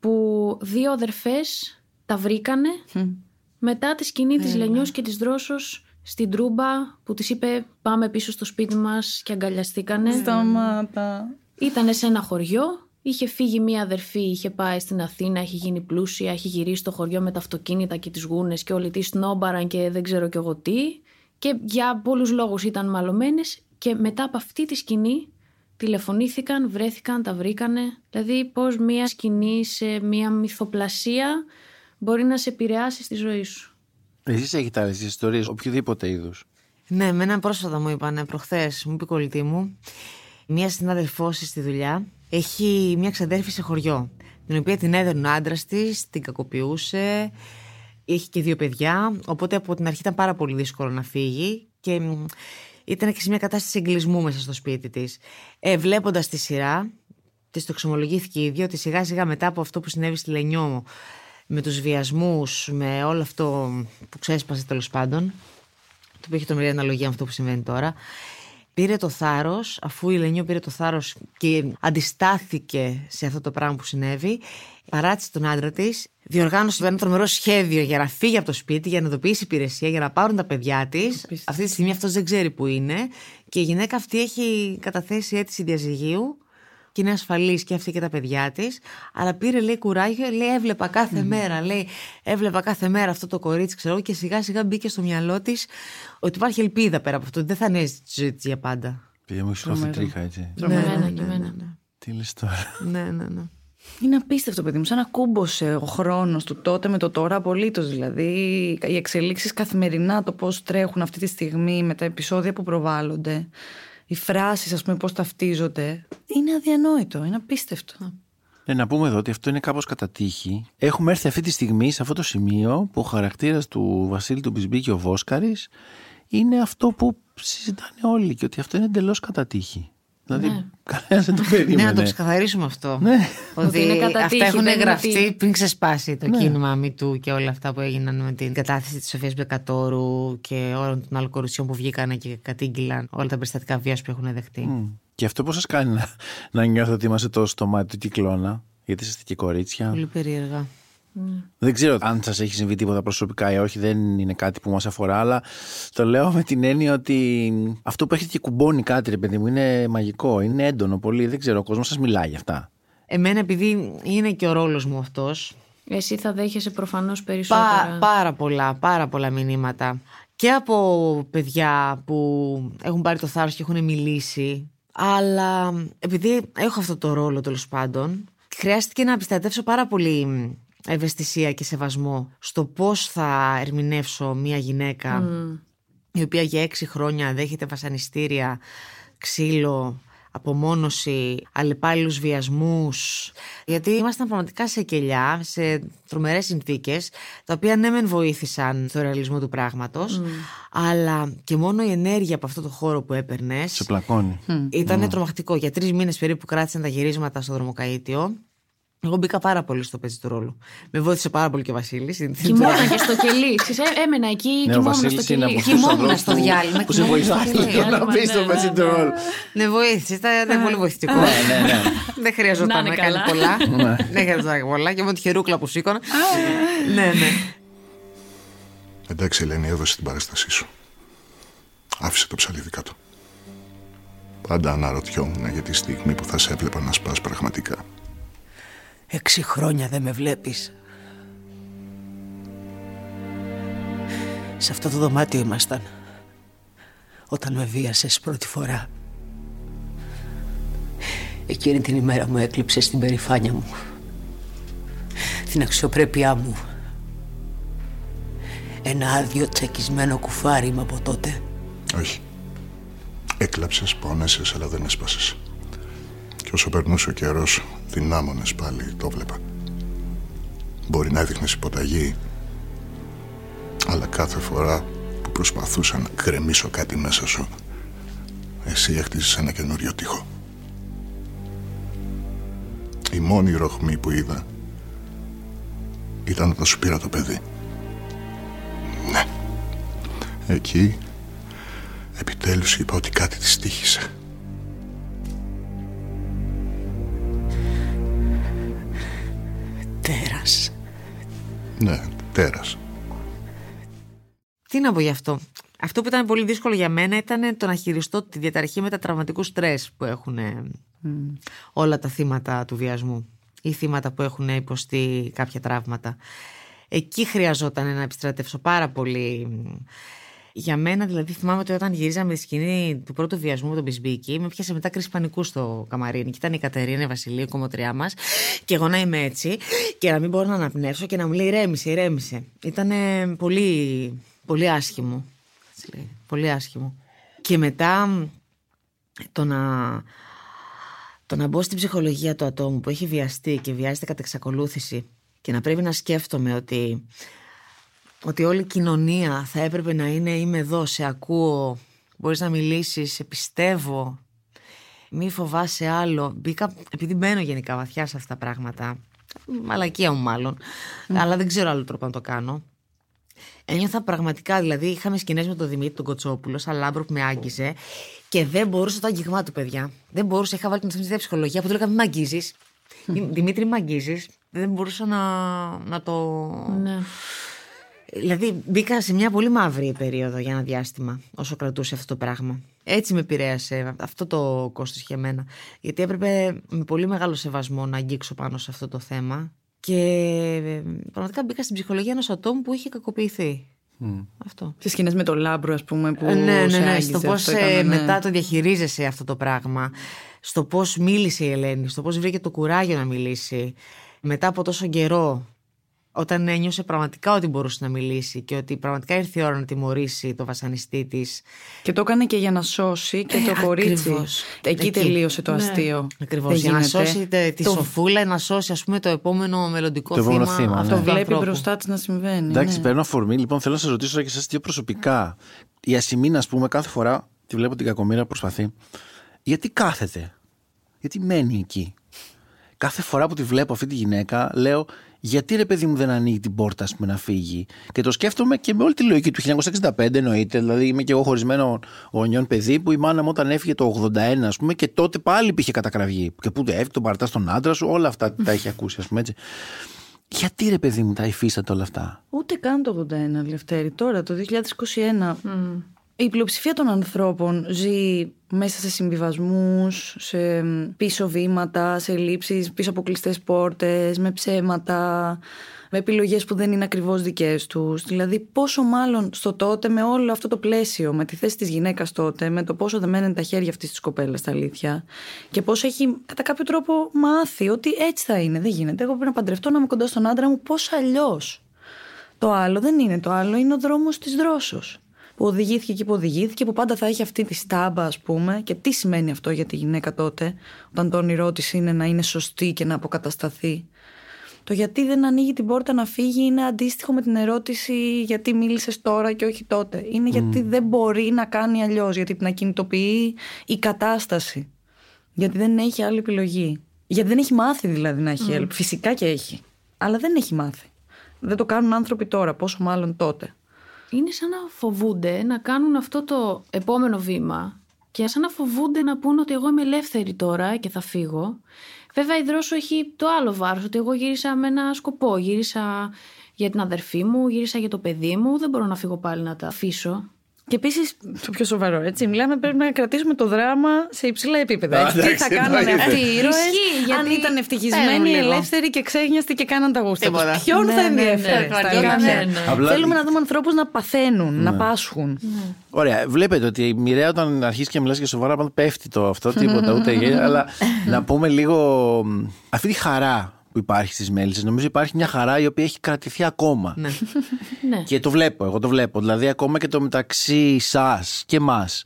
που δύο αδερφές τα βρήκανε μετά τη σκηνή της Λενιός και της Δρόσος στην Τρούμπα που της είπε πάμε πίσω στο σπίτι μας και αγκαλιαστήκανε. Σταμάτα. Ήταν σε ένα χωριό. Είχε φύγει μία αδερφή, είχε πάει στην Αθήνα, είχε γίνει πλούσια, είχε γυρίσει στο χωριό με τα αυτοκίνητα και τις γούνες και όλοι τη σνόμπαραν και δεν ξέρω κι εγώ τι. Και για πολλούς λόγους ήταν μαλωμένες και μετά από αυτή τη σκηνή τηλεφωνήθηκαν, βρέθηκαν, τα βρήκανε. Δηλαδή πώς μία σκηνή σε μία μυθοπλασία μπορεί να σε επηρεάσει στη ζωή σου. Εσείς έχετε άλλες ιστορίες, οποιοδήποτε είδους; Ναι, με έναν πρόσφατα μου είπαν προχθές, μου είπε η κολλητή μου, μία συνάδελφό της στη δουλειά έχει μία ξαδέρφη σε χωριό. Την οποία την έδερνε ο άντρας της, την κακοποιούσε, είχε και δύο παιδιά. Οπότε από την αρχή ήταν πάρα πολύ δύσκολο να φύγει και μ, ήταν και σε μια κατάσταση εγκλισμού μέσα στο σπίτι της. Ε, Βλέποντας τη σειρά, της το εξομολογήθηκε η ίδια ότι σιγά σιγά μετά από αυτό που συνέβη στη Λενιό, με τους βιασμούς, με όλο αυτό που ξέσπασε τέλος πάντων, το οποίο έχει τρομερή αναλογία με αυτό που συμβαίνει τώρα. Πήρε το θάρρος, αφού η Λενιό πήρε το θάρρος και αντιστάθηκε σε αυτό το πράγμα που συνέβη, παράτησε τον άντρα της, διοργάνωσε ένα τρομερό σχέδιο για να φύγει από το σπίτι, για να ειδοποιήσει υπηρεσία, για να πάρουν τα παιδιά της. Αυτή τη στιγμή αυτός δεν ξέρει που είναι. Και η γυναίκα αυτή έχει καταθέσει αίτηση διαζυγίου και είναι ασφαλής και αυτή και τα παιδιά της. Αλλά πήρε, λέει, κουράγιο, λέει, έβλεπα κάθε μέρα, λέει, έβλεπα κάθε μέρα αυτό το κορίτσι, ξέρω εγώ, και σιγά σιγά μπήκε στο μυαλό της ότι υπάρχει ελπίδα πέρα από αυτό, ότι δεν θα ανέζει τη ζωή της για πάντα. Παιδιά μου έχει έρθει τρίχα, έτσι. Και εμένα, και εμένα. ναι, Τι λες τώρα; ναι, ναι, ναι. Είναι απίστευτο, παιδί μου. Σαν να κούμποσε ο χρόνος του τότε με το τώρα απολύτως. Δηλαδή, οι εξελίξεις καθημερινά, το πώς τρέχουν αυτή τη στιγμή με τα επεισόδια που προβάλλονται, οι φράσεις, ας πούμε, πώς ταυτίζονται. Είναι αδιανόητο. Είναι απίστευτο. Ναι, να πούμε εδώ ότι αυτό είναι κάπως κατά τύχη. Έχουμε έρθει αυτή τη στιγμή σε αυτό το σημείο που ο χαρακτήρας του Βασίλη του Μπισμπή ο Βόσκαρης είναι αυτό που συζητάνε όλοι και ότι αυτό είναι εντελώς κατά τύχη. Δηλαδή, Ναι. κανένας δεν το περίμενε. Ναι, να το ξεκαθαρίσουμε αυτό. Ναι. Ότι είναι κατά αυτά τύχη, έχουν δεν είναι γραφτεί ότι- πριν ξεσπάσει το Ναι. κίνημα MeToo και όλα αυτά που έγιναν με την κατάθεση της Σοφίας Μπεκατόρου και όλων των άλλων κοριτσιών που βγήκαν και κατήγγυλαν όλα τα περιστατικά βίας που έχουν δεχτεί. Μμ. Και αυτό πώς σας κάνει να, να νιώθω ότι είμαστε τόσο στο μάτι του κυκλώνα, γιατί είστε και κορίτσια. Πολύ περίεργα. Δεν ξέρω αν σας έχει συμβεί τίποτα προσωπικά ή όχι, δεν είναι κάτι που μας αφορά, αλλά το λέω με την έννοια ότι αυτό που έχετε και κουμπώνει κάτι, ρε παιδί μου, είναι μαγικό, είναι έντονο πολύ. Δεν ξέρω, ο κόσμος σας μιλάει για αυτά. Εμένα, επειδή είναι και ο ρόλος μου αυτός, Εσύ θα δέχεσαι προφανώς περισσότερα. Πά, πάρα πολλά, πάρα πολλά μηνύματα. Και από παιδιά που έχουν πάρει το θάρρος και έχουν μιλήσει. Αλλά επειδή έχω αυτό το ρόλο τέλος πάντων, χρειάστηκε να επιστατεύσω πάρα πολύ ευαισθησία και σεβασμό στο πώς θα ερμηνεύσω μια γυναίκα η οποία για έξι χρόνια δέχεται βασανιστήρια, ξύλο, απομόνωση, αλλεπάλληλους βιασμούς. Γιατί ήμασταν πραγματικά σε κελιά, σε τρομερές συνθήκες, τα οποία ναι μεν βοήθησαν στο ρεαλισμό του πράγματος, αλλά και μόνο η ενέργεια από αυτό το χώρο που έπαιρνες Σε πλακώνει. ήταν τρομακτικό. Για τρεις μήνες περίπου κράτησαν τα γυρίσματα στο δρομοκαΐτιο. Εγώ μπήκα πάρα πολύ στο παίζει του ρόλου. Με βοήθησε πάρα πολύ και ο Βασίλης. Κοιμόταν και στο κελί. Ξέρεις, έ- έμενα εκεί, Ναι, ο κοιμόμουν στο Βασίλης είναι κελί. από αυτούς τους Κοιμόμουν ανθρώπους στο που- διάλειμμα, Που σε κοιμόμουν βοηθάει στο διάλειμμα, να πεις το ναι, παίζει ναι, του ναι. ρόλου. Ναι, βοήθησε. Ήταν ήταν πολύ βοηθητικό. Ναι, ναι, ναι. Δεν χρειαζόταν Να να, είναι κάνει καλά. πολλά. Δεν χρειαζόταν να κάνει πολλά. Και με τη χερούκλα που σήκωνα. ναι, ναι. Εντάξει, Ελένη, έδωσε την παράστασή σου. Άφησε το ψαλίδι κάτω. Πάντα αναρωτιόμουν για τη στιγμή που θα σε έβλεπα να σπάς πραγματικά. Έξι χρόνια δεν με βλέπεις. Σε αυτό το δωμάτιο ήμασταν. όταν με βίασες πρώτη φορά. Εκείνη την ημέρα μου έκλειψες την περηφάνεια μου. Την αξιοπρέπειά μου. Ένα άδειο τσακισμένο κουφάρι είμαι από τότε. Όχι. Έκλαψες, πόνεσες, αλλά δεν έσπασες. Και όσο περνούσε ο καιρός, δυνάμωνες πάλι, το βλέπα. Μπορεί να έδειχνες υποταγή, αλλά κάθε φορά που προσπαθούσα να γκρεμίσω κάτι μέσα σου, εσύ έχτισες ένα καινούριο τείχο. Η μόνη ροχμή που είδα ήταν όταν σου πήρα το παιδί. Ναι. Εκεί επιτέλους είπα ότι κάτι της τύχησε. Τέρας. Ναι, τέρας. Τι να πω γι' αυτό; Αυτό που ήταν πολύ δύσκολο για μένα ήταν το να χειριστώ τη διαταραχή με τα τραυματικούς στρες που έχουν ε, όλα τα θύματα του βιασμού ή θύματα που έχουν υποστεί κάποια τραύματα. Εκεί χρειαζόταν να επιστρατεύσω πάρα πολύ. Για μένα, δηλαδή, θυμάμαι ότι όταν γυρίζαμε τη σκηνή του πρώτου βιασμού με τον Μπισμπίκη, με πιάσε μετά κρίση πανικούς στο καμαρίνι. Και ήταν η Κατερίνα η Βασιλεία, η κομμωτριά μας, και εγώ να είμαι έτσι, και να μην μπορώ να αναπνεύσω και να μου λέει ηρέμησε, ηρέμησε. Ήταν πολύ, πολύ άσχημο. Έτσι λέει, Πολύ άσχημο. Και μετά το να, το να μπω στην ψυχολογία του ατόμου που έχει βιαστεί και βιάζεται κατά εξακολούθηση και να πρέπει να σκέφτομαι ότι, ότι όλη η κοινωνία θα έπρεπε να είναι είμαι εδώ, σε ακούω, μπορείς να μιλήσεις, σε πιστεύω, μη φοβάσαι άλλο. Μπήκα, επειδή μπαίνω γενικά βαθιά σε αυτά τα πράγματα, μαλακία μου μάλλον, αλλά δεν ξέρω άλλο τρόπο να το κάνω. Ένιωθα πραγματικά, δηλαδή είχαμε σκηνές με τον Δημήτρη τον Κοτσόπουλο, σαν λάμπρο που με άγγιζε και δεν μπορούσα το άγγιγμά του, παιδιά. Δεν μπορούσα, είχα βάλει την ψυχολογία που του έλεγα Μην με αγγίζεις. Δημήτρη, με αγγίζεις. Δεν μπορούσα να, να το. Ναι. Δηλαδή μπήκα σε μια πολύ μαύρη περίοδο για ένα διάστημα όσο κρατούσε αυτό το πράγμα. Έτσι με επηρέασε αυτό το κόστος για μένα. Γιατί έπρεπε με πολύ μεγάλο σεβασμό να αγγίξω πάνω σε αυτό το θέμα και ε, πραγματικά μπήκα στην ψυχολογία ενός ατόμου που είχε κακοποιηθεί. Αυτό. Σε σκηνές με το λάμπρο, ας πούμε, που. Ε, ναι, σε ναι, ναι. άγγιζε, Στο πώς αυτό ήταν, ναι. μετά το διαχειρίζεσαι αυτό το πράγμα. Στο πώς μίλησε η Ελένη, στο πώς βρήκε το κουράγιο να μιλήσει. Μετά από τόσο καιρό, όταν ένιωσε πραγματικά ότι μπορούσε να μιλήσει και ότι πραγματικά ήρθε η ώρα να τιμωρήσει το βασανιστή της. Και το έκανε και για να σώσει και το κορίτσι. Ε, ακριβώς. Εκεί, Εκεί. τελείωσε το Ναι. αστείο. Ακριβώς. Δεν Για να γίνεται. σώσει τε- τη Το- σοφούλα, να σώσει ας πούμε, το επόμενο μελλοντικό Το επόμενο θύμα. θύμα, αυτού ναι. του Το βλέπει ανθρώπου. μπροστά της να συμβαίνει. Εντάξει, ναι. παίρνω αφορμή. Λοιπόν, θέλω να σας ρωτήσω τώρα και εσάς δύο προσωπικά. Η Ασημίνα, ας πούμε, κάθε φορά τη βλέπω την κακομήρα προσπαθεί. Γιατί κάθεται, Γιατί μένει εκεί; Κάθε φορά που τη βλέπω αυτή τη γυναίκα, λέω, γιατί ρε παιδί μου δεν ανοίγει την πόρτα, ας πούμε, να φύγει; Και το σκέφτομαι και με όλη τη λογική του 1965 εννοείται. Δηλαδή, είμαι και εγώ χωρισμένο γονιών παιδί που η μάνα μου όταν έφυγε το 81, ας πούμε, και τότε πάλι πήγε κατακραυγή. Και που το έφυγε, τον παρατά στον άντρα σου, όλα αυτά τα έχει ακούσει, ας πούμε έτσι. Γιατί ρε παιδί μου τα υφίσταται όλα αυτά; Ούτε καν το 81, Λευτέρη. Τώρα, το 2021. Η πλειοψηφία των ανθρώπων ζει μέσα σε συμβιβασμούς, σε πίσω βήματα, σε λήψεις πίσω από κλειστές πόρτες, με ψέματα, με επιλογές που δεν είναι ακριβώς δικές τους. Δηλαδή πόσο μάλλον στο τότε με όλο αυτό το πλαίσιο, με τη θέση της γυναίκας τότε, με το πόσο δεμένα είναι τα χέρια αυτής της κοπέλας τα αλήθεια και πώς έχει κατά κάποιο τρόπο μάθει ότι έτσι θα είναι, δεν γίνεται. Εγώ πρέπει να παντρευτώ, να είμαι κοντά στον άντρα μου, πώς αλλιώς. Το άλλο δεν είναι. Το άλλο είναι ο δρόμος της δρόσος. Που οδηγήθηκε εκεί που οδηγήθηκε, που πάντα θα έχει αυτή τη στάμπα, ας πούμε. Και τι σημαίνει αυτό για τη γυναίκα τότε, όταν το όνειρό της είναι να είναι σωστή και να αποκατασταθεί; Το γιατί δεν ανοίγει την πόρτα να φύγει είναι αντίστοιχο με την ερώτηση γιατί μίλησες τώρα και όχι τότε. Είναι γιατί δεν μπορεί να κάνει αλλιώς, γιατί την ακινητοποιεί η κατάσταση. Γιατί δεν έχει άλλη επιλογή. Γιατί δεν έχει μάθει δηλαδή να έχει help. Φυσικά και έχει. Αλλά δεν έχει μάθει. Δεν το κάνουν άνθρωποι τώρα, πόσο μάλλον τότε. Είναι σαν να φοβούνται να κάνουν αυτό το επόμενο βήμα και σαν να φοβούνται να πούν ότι εγώ είμαι ελεύθερη τώρα και θα φύγω. Βέβαια η δρόσο έχει το άλλο βάρος, ότι εγώ γύρισα με ένα σκοπό. Γύρισα για την αδερφή μου, γύρισα για το παιδί μου, δεν μπορώ να φύγω πάλι να τα αφήσω. Και επίσης, το πιο σοβαρό, έτσι. Μιλάμε, πρέπει να κρατήσουμε το δράμα σε υψηλά επίπεδα. Α, έτσι. Τι εντάξει, θα κάνανε εννοείται. αυτοί οι ήρωες, Ισχύει, αν γιατί- ήταν Παίρνουν ευτυχισμένοι, λίγο. ελεύθεροι και ξέγνιαστοι και κάναν τα γούστα τους. Τίποτα. Ποιον Ναι, θα ναι, ναι, ενδιαφέρει ναι, στα ναι, αλήθεια. ναι, ναι. Απλά- Θέλουμε να δούμε ανθρώπους να παθαίνουν, να πάσχουν. Ωραία, βλέπετε ότι η μοιραία όταν αρχίσει και μιλάς για σοβαρά πάντα πέφτει το αυτό, τίποτα, ούτε γέλια. αλλά [LAUGHS] να πούμε λίγο μ, αυτή τη χαρά που υπάρχει στις μέλισσες. Νομίζω υπάρχει μια χαρά η οποία έχει κρατηθεί ακόμα. Ναι. [LAUGHS] Ναι. Και το βλέπω, εγώ το βλέπω. Δηλαδή, ακόμα και το μεταξύ σας και εμάς.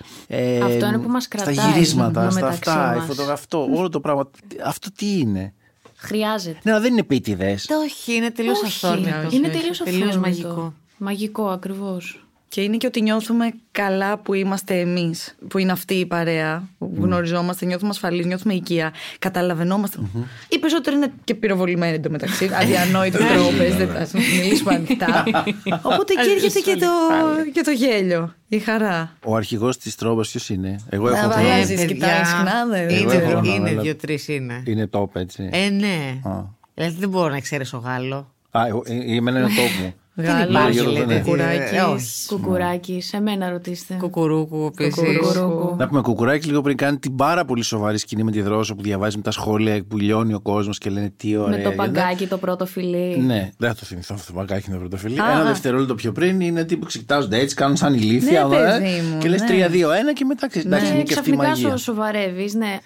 Αυτό είναι που μας κρατάει, Στα γυρίσματα, το στα μεταξύ αυτά, η μας. φωτογραφία, αυτό, όλο το πράγμα. Αυτό τι είναι; Χρειάζεται. Ναι, αλλά δεν είναι επίτηδες. Όχι, είναι τελείως Όχι, αυθόρμητο. Είναι τελείως Τελείως μαγικό. Μαγικό, ακριβώς. Και είναι και ότι νιώθουμε καλά που είμαστε εμείς, που είναι αυτή η παρέα, που γνωριζόμαστε, νιώθουμε ασφαλείς, νιώθουμε οικεία, καταλαβαίνόμαστε. Οι περισσότεροι είναι και πυροβολημένοι εντωμεταξύ, [LAUGHS] αδιανόητο τρόπες, δεν θα σας μιλήσουμε ανοιχτά. [LAUGHS] Οπότε εκεί έρχεται και το, και το γέλιο, η χαρά. Ο αρχηγός της τρόμπα ποιος είναι; Εγώ Να έχω βαλάζει. γνώμη. Αλλάζεις, κοιτάει συχνά, δεν Εγώ έχω Είναι, γνώμη, είναι αλλά- δύο-τρει είναι. Είναι top, έτσι. Ε, ναι. Α. Δηλαδή δεν μπορώ να εξαιρέσω Γάλλο. Α, εγώ, ε, ε, εμένα είναι top μου. [LAUGHS] Δεν υπάρχει, Γιώργο, λέτε. ναι. Κουκουράκης. Ε, όχι. Κουκουράκι, σε μένα ρωτήστε. Κουκουρούκου επίσης. Κουκουρούκου. Να πούμε, Κουκουράκη λίγο πριν κάνει την πάρα πολύ σοβαρή σκηνή με τη Δρόσο που διαβάζει με τα σχόλια που λιώνει ο κόσμος και λένε τι ωραία. Με το είναι. παγκάκι το πρώτο φιλί. Ναι, δεν θα το θυμηθώ αυτό το παγκάκι είναι το πρωτοφυλί. Ένα δευτερόλεπτο πιο πριν είναι τύπου που κοιτάζονται έτσι, κάνουν σαν ηλίθεια. Ναι, ε, παιδί μου, και λες ναι. 3-2-1 και μετά ξέρει. Εντάξει, είναι Και και αυτή η ξαφνικά μαγεία. σο, σοβαρεύεις, ναι.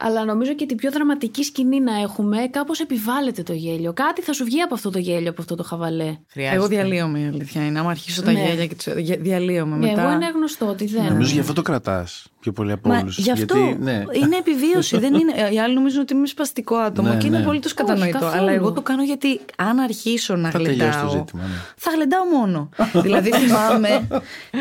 Αλλά νομίζω και την πιο δραματική σκηνή να έχουμε, κάπως επιβάλλεται το γέλιο. Κάτι θα σου βγει από αυτό το γέλιο, από αυτό το χαβαλέ. Εγώ διαλύομαι η αλήθεια είναι. Άμα αρχίσω τα Ναι. γέλια και τους... δια- διαλύομαι Ναι, μετά. εγώ είναι γνωστό ότι δεν. Νομίζω γι' αυτό το κρατάς πιο πολύ από Μα όλους. γι' αυτό Γιατί, ναι. είναι επιβίωση. δεν είναι, οι άλλοι νομίζουν ότι είμαι σπαστικό άτομο Ναι, και είναι ναι. πολύ του κατανοητό. καθόλου. Αλλά εγώ το κάνω γιατί αν αρχίσω να Θα τελειώσει το γλεντάω. ζήτημα, ναι. Θα γλεντάω μόνο. [LAUGHS] δηλαδή θυμάμαι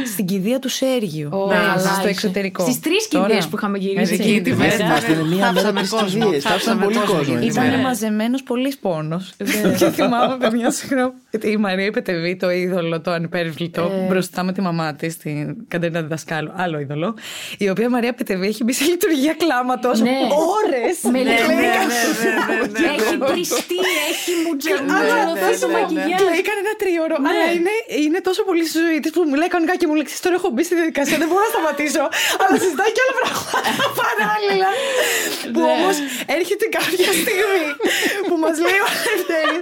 στην κηδεία του Σέργιου. Ω, ναι, καλά στο είσαι. εξωτερικό. Στις τρεις Τώρα. κηδείες που είχαμε γυρίσει Εκεί εκείνη τη τη μέρα. μέρα. Είμαστε με μία μέρα Θάψαμε τις κόσμο. κηδείες. Θάψαμε Θάψαμε πολύ κόσμο κόσμο. εκείνη τη εκεί. Ήταν μέρα. μαζεμένος πολύ πόνο. [LAUGHS] και θυμάμαι, παιδιά, συγγνώμη. ότι Η Μαρία Πετεβή, το είδωλο, το ανυπέρβλητο, μπροστά με τη μαμά της, την Κατερίνα Διδασκάλου, άλλο είδωλο. Η οποία Μαρία Πετεβή έχει μπει σε λειτουργία κλάματο Ναι. ώρες. Με Ναι, λεπτομέρειες. ναι, ναι, ναι, ναι. Έχει τριστεί, έχει μουτζελωθεί το ναι, ναι. μακιγιάζ. Κλαίει κανένα τρίωρο. Αλλά είναι, είναι τόσο πολύ στη ζωή της που μου λέει κανονικά και μου λέει: «Ξέρεις, Τώρα έχω μπει στη διαδικασία, δεν μπορώ να σταματήσω. αλλά συζητάει και άλλα πράγματα [LAUGHS] παράλληλα. που όμως έρχεται κάποια στιγμή που μας λέει ο Ελευθέρη.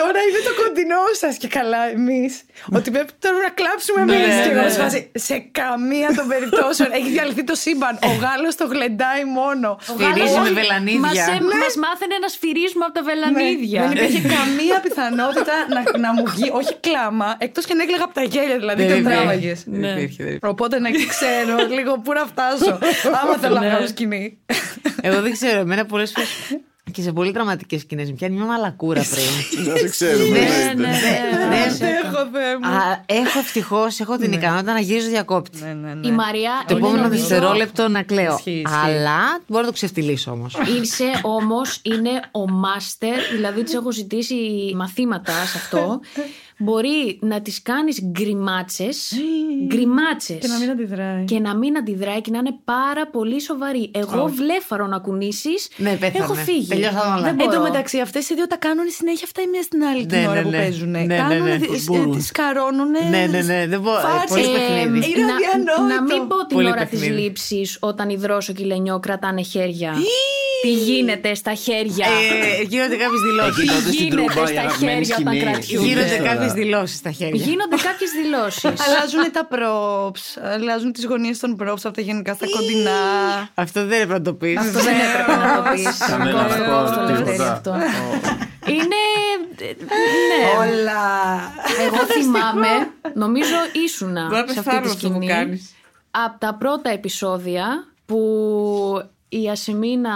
Τώρα είναι το κοντινό σας και καλά εμείς. ότι πρέπει τώρα να κλάψουμε εμεί. ναι, και εγώ ναι, σε φάση, σε καμία των περιπτώσεων έχει διαλυθεί το σύμπαν. Ο Γάλλος το γλεντάει μόνο. Σφυρίζει με βελανίδια. Μας, ε, μας μάθαινε να σφυρίζουμε από τα βελανίδια. Ναι, δεν υπήρχε καμία πιθανότητα να, να μου βγει, όχι κλάμα, εκτός και να έκλαιγα από τα γέλια, δηλαδή Δεν τον υπήρχε. τράβαγες. Δεν υπήρχε, δεν υπήρχε. Οπότε να ξέρω λίγο πού να φτάσω. Άμα θέλω να κάνω σκηνή. Εγώ δεν ξέρω, εμένα πολλές φορές και σε πολύ δραματικέ σκηνές μου πιάνει μια μαλακούρα [LAUGHS] πριν. Δεν ξέρουμε. Ναι, εννοείται. ναι, ναι. Δεν- Έχω Θεέ μου. Α, Έχω ευτυχώς έχω την ικανότητα να γυρίζω διακόπτη. Ναι, ναι, ναι. Η Μαρία Το είναι, επόμενο νομίζω, δευτερόλεπτο να κλαίω. Ισχύει, ισχύει. Αλλά μπορώ να το ξεφτυλίσω όμως. Είσαι όμως, είναι ο μάστερ, δηλαδή τη έχω ζητήσει μαθήματα σε αυτό. [LAUGHS] Μπορεί να τις κάνεις γκριμάτσες. Γκριμάτσες. Και να μην αντιδράει. Και να μην αντιδράει και να είναι πάρα πολύ σοβαρή. Εγώ βλέφαρο να κουνήσεις. Ναι, πέθανε. Έχω φύγει. Τελειώσαν όλα. Δεν Εν μπορώ. τω μεταξύ, αυτές οι δύο τα κάνουν συνέχεια αυτά η μία στην άλλη την Ναι, ώρα ναι, που ναι. παίζουν. Ναι, ναι, Κάνουν, ναι. δι- Μπορούν. τις καρώνουν. Ναι, ναι, ναι, δεν μπορώ. Φάρσες. Πολύ Ε, παιχνίδι. Είναι να, αδιανόητο. να μην πω την Πολύ ώρα της παιχνίδι. λήψης όταν η Δρόσο και η Λενιό κρατάνε χέρια. Τι γίνεται στα χέρια; Ε, γίνονται κάποιες δηλώσεις. Εκεί τότε στην γίνεται τρούμπα η στα αγαπημένη χέρια όταν σκηνή. κρατιούνται. Γίνονται Τώρα. κάποιες δηλώσεις στα χέρια. Γίνονται κάποιες δηλώσεις. [LAUGHS] Αλλάζουν τα props, αλλάζουν τις γωνίες των props από τα γενικά στα κοντινά. Αυτό δεν έπρεπε να το πεις. Αυτό δεν έπρεπε να το πεις. Κανένα αυτό, τίποτα. αυτό. Είναι. Ναι. Όλα. Εγώ θυμάμαι, νομίζω ήσουνα Μπορώ να σε αυτή πεθάνω τη αυτό που σκηνή. κάνεις. Από τα πρώτα επεισόδια που η Ασημίνα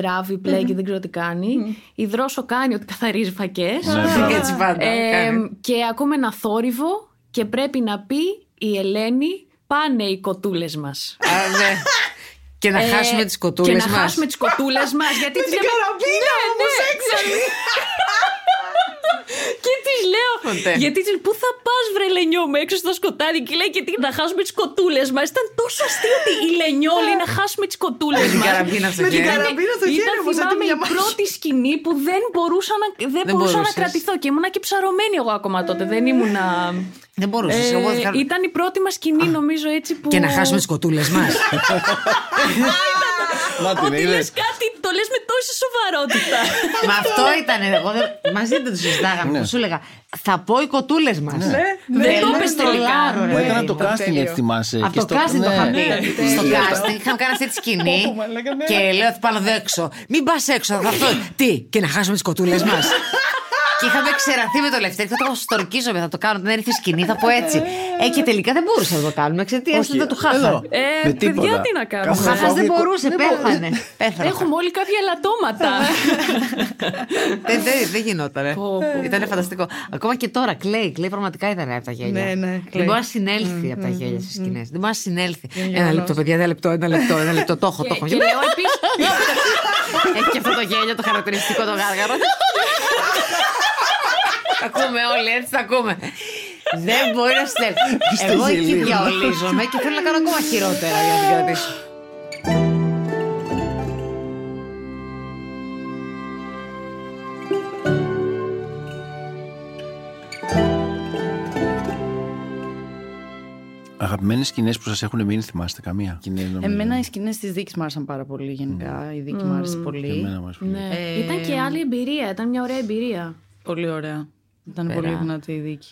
ράβει, πλέγει, δεν ξέρω τι κάνει. Η Δρόσο κάνει ότι καθαρίζει φακές. Ναι, Και έτσι πάντα. Ε, κάνει. και ακούμε ένα θόρυβο και πρέπει να πει η Ελένη πάνε οι κοτούλες μας. Α, ναι. Και να Ε, χάσουμε τις κοτούλες Και μας. να χάσουμε τις κοτούλες μας. γιατί τις την λέμε- καραμπίνα Ναι, όμως ναι, έξαλλη. [LAUGHS] και της λέω. Ποτέ. Γιατί της λέω, Πού θα πας, βρε Λενιό μου έξω στο σκοτάδι. Και λέει, Και τι, να χάσουμε τις κοτούλες μας. Ήταν τόσο αστείο ότι η Λενιόλη να χάσουμε τις κοτούλες Με την μας. καραμπίνα στο Με την χέρι. καραμπίνα στο χέρι Ήταν όμως, αντί θυμάμαι μια η μάχη. πρώτη σκηνή που δεν μπορούσα να, δεν μπορούσα να μπορούσες. κρατηθώ και ήμουνα και ψαρωμένη εγώ ακόμα τότε. Δεν ήμουνα. Δεν μπορούσες. Ε, εγώ δεν θα- ήταν η πρώτη μας σκηνή, νομίζω έτσι που. Και να χάσουμε τις κοτούλες μας. [LAUGHS] [LAUGHS] Να την Ότι λες είδες. κάτι, το λες με τόση σοβαρότητα. [LAUGHS] Μα αυτό ήταν. Εγώ δεν... Μαζί δεν το συζητάγαμε. Ναι. που Σου έλεγα, θα πω οι κοτούλες μας. Δεν το είπες τελικά. Μα ήταν από το casting έτσι θυμάσαι. Από και το στο- casting το ναι. είχα πει. Στο Ναι. casting είχαμε κάνει αυτή τη σκηνή και λέω θα πάω εδώ έξω. Μην πας έξω, θα αυτό. Τι, και να χάσουμε τις κοτούλες μας. [LAUGHS] Και είχαμε ξεραθεί με το Λευτέρη. Θα το στορκίζομαι, θα το κάνω. Δεν έρθει η σκηνή, θα πω έτσι. Ε, και τελικά δεν μπορούσα να το κάνουμε εξαιτία Όχι, του χάχα. εδώ. Ε, Με παιδιά, τίποτα. τι να κάνουμε; Ο Κάθε χάχας δεν φορά- μπορούσε, Δεν μπο- πέθανε. Πέθανε. Έχουμε όλοι κάποια ελαττώματα. [LAUGHS] Δεν, δεν, δεν γινόταν. Πω, πω. Ήταν φανταστικό. Ακόμα και τώρα κλαίει. Κλαίει πραγματικά ήταν από τα γέλια. Ναι, ναι, Δεν κλαίει. μπορεί να συνέλθει από τα γέλια στις σκηνές. Δεν μπορεί να συνέλθει. Ένα λεπτό, παιδιά, ένα λεπτό, ένα λεπτό, ένα λεπτό. Το έχω, το έχω. Και λέω επίση. Έχει και αυτό το γέλιο, το χαρακτηριστικό το γάργαρο. Τα ακούμε όλοι, έτσι τα ακούμε. Δεν μπορεί να συνέλθει. Στο Εγώ εκεί γελίο. διαολίζομαι και θέλω να κάνω ακόμα χειρότερα για να την κρατήσω. Αγαπημένες σκηνές που σας έχουν μείνει, θυμάστε καμία; Σκηνές, νομίζω. Εμένα οι σκηνές της δίκης μου άρεσαν πάρα πολύ γενικά. Η δίκη μου άρεσε πολύ. Εμένα μου άρεσε πολύ. Ναι. Ε, Ήταν και άλλη εμπειρία. Ήταν μια ωραία εμπειρία. Πολύ ωραία. Ήταν πολύ δυνατή η δίκη.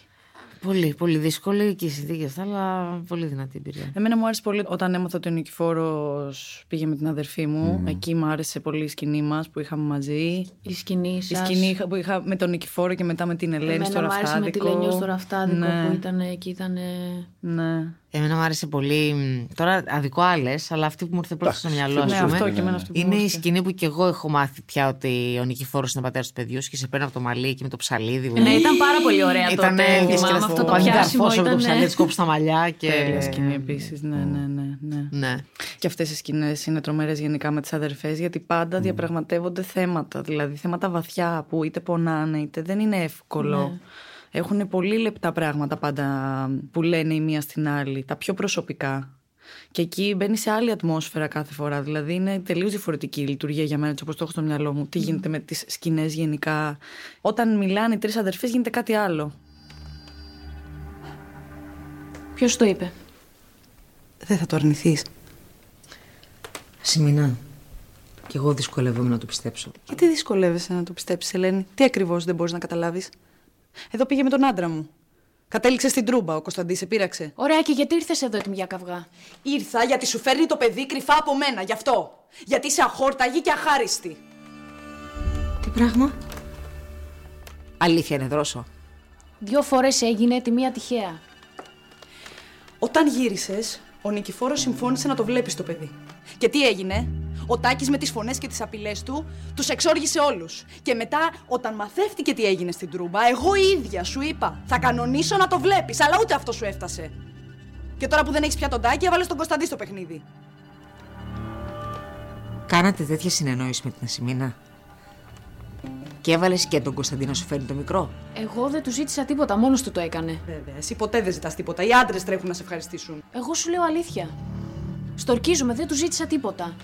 Πολύ, πολύ δύσκολη και οι συνθήκες αυτά, αλλά πολύ δυνατή εμπειρία. Εμένα μου άρεσε πολύ όταν έμαθα ότι ο Νικηφόρος πήγε με την αδερφή μου. Εκεί μου άρεσε πολύ η σκηνή μας που είχαμε μαζί. Η σκηνή Η σας. σκηνή είχα- που είχα με τον Νικηφόρο και μετά με την Ελένη Εμένα στο μου άρεσε με τη ραφτάδικο. Λένιο στο ραφτάδικο Ναι. που ήταν εκεί. Ήταν... Ναι. Εμένα μου άρεσε πολύ. μ, Τώρα αδικό άλλες, αλλά αυτή που μου ήρθε πρώτα στο μυαλό, ας Ναι, πούμε. αυτό και εμένα αυτό που μου Είναι η ήρθε. σκηνή που και εγώ έχω μάθει πια ότι ο Νικηφόρος είναι ο πατέρας του παιδιού σου και σε παίρνει από το μαλλί και με το ψαλίδι. Ναι, ήταν πάρα πολύ ωραία Ήταν τότε. Θυμάμαι αυτό το πιάσιμο. με το Ήταν... ψαλίδι, της κόψει τα μαλλιά και. Τέλεια σκηνή επίσης. Ναι, ναι, ναι, ναι. Ναι. Και αυτές οι σκηνές είναι τρομερές γενικά με τις αδερφές, γιατί πάντα διαπραγματεύονται θέματα. Δηλαδή θέματα βαθιά που είτε πονάνε, είτε δεν είναι εύκολο. Έχουν πολύ λεπτά πράγματα πάντα που λένε η μία στην άλλη, τα πιο προσωπικά. Και εκεί μπαίνει σε άλλη ατμόσφαιρα κάθε φορά. Δηλαδή είναι τελείως διαφορετική η λειτουργία για μένα, έτσι όπως το έχω στο μυαλό μου. Τι γίνεται με τις σκηνές γενικά. Όταν μιλάνε οι τρεις αδερφές, γίνεται κάτι άλλο. Ποιος το είπε; Δεν θα το αρνηθείς. Σημεινά. Και εγώ δυσκολεύομαι να το πιστέψω. Γιατί δυσκολεύεσαι να το πιστέψεις, Ελένη; Τι ακριβώς δεν μπορείς να καταλάβεις; Εδώ πήγε με τον άντρα μου. Κατέληξε στην τρούμπα, ο Κωνσταντής σε πείραξε. Ωραία, και γιατί ήρθες εδώ έτοιμη για καυγά; Ήρθα γιατί σου φέρνει το παιδί κρυφά από μένα, γι' αυτό. Γιατί είσαι αχόρταγη και αχάριστη. Τι πράγμα; Αλήθεια είναι δρόσο. Δύο φορές έγινε τη μία τυχαία. Όταν γύρισες, ο Νικηφόρος συμφώνησε να το βλέπεις το παιδί. Και τι έγινε, ο Τάκης με τις φωνές και τις απειλές του τους εξόργησε όλους. Και μετά, όταν μαθεύτηκε τι έγινε στην Τρούμπα, εγώ η ίδια σου είπα: Θα κανονίσω να το βλέπεις, αλλά ούτε αυτό σου έφτασε. Και τώρα που δεν έχεις πια τον Τάκη, έβαλες τον Κωνσταντή στο παιχνίδι. Κάνατε τέτοια συνεννόηση με την Ασημίνα; Και έβαλες και τον Κωνσταντίνο να σου φέρνει το μικρό; Εγώ δεν του ζήτησα τίποτα, μόνος του το έκανε. Βέβαια, εσύ ποτέ δεν ζητάς τίποτα. Οι άντρες τρέχουν να σε ευχαριστήσουν. Εγώ σου λέω αλήθεια. Στορκίζομαι, δεν του ζήτησα τίποτα.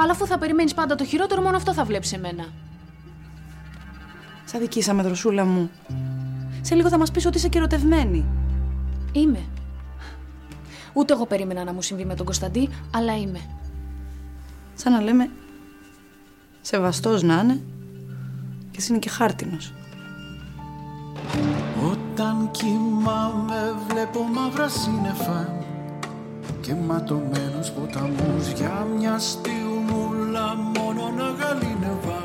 Αλλά αφού θα περιμένεις πάντα το χειρότερο, μόνο αυτό θα βλέπεις εμένα. Σας δικήσαμε, δροσούλα μου. Σε λίγο θα μας πεις ότι είσαι καιρωτευμένη. Είμαι. Ούτε εγώ περίμενα να μου συμβεί με τον Κωνσταντί, αλλά είμαι. Σαν να λέμε, σεβαστός να είναι και εσύ είναι και χάρτινος. Όταν κοιμάμαι βλέπω μαύρα σύννεφα και ματωμένους ποταμούς για μια στιγμούλα μόνο να γαλήνευα.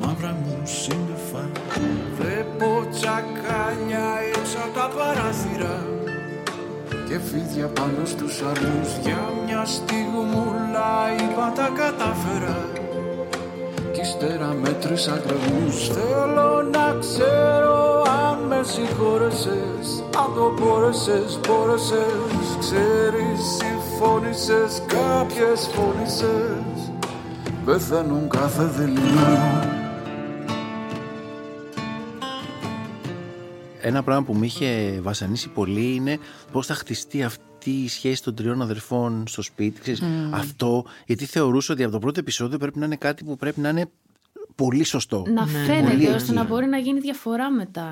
Μαύρα μου σύννεφα. Βλέπω τσακάλια έξω από τα παράθυρα. Και φίδια πάνω στους αρμούς για μια στιγμούλα είπα τα κατάφερα. Κι ύστερα μέτρησα κρεμούς Θέλω να ξέρω αν με συγχώρεσες. Αν το μπόρεσες, μπόρεσες Ξέρεις, φώνησες Κάποιες φώνησες Πεθαίνουν κάθε δειλινό Ένα πράγμα που με είχε βασανίσει πολύ είναι πώς θα χτιστεί αυτή η σχέση των τριών αδερφών στο σπίτι. Αυτό, γιατί θεωρούσα ότι από το πρώτο επεισόδιο πρέπει να είναι κάτι που πρέπει να είναι πολύ σωστό. Να Πολύ φαίνεται ώστε εκεί. να μπορεί να γίνει διαφορά μετά.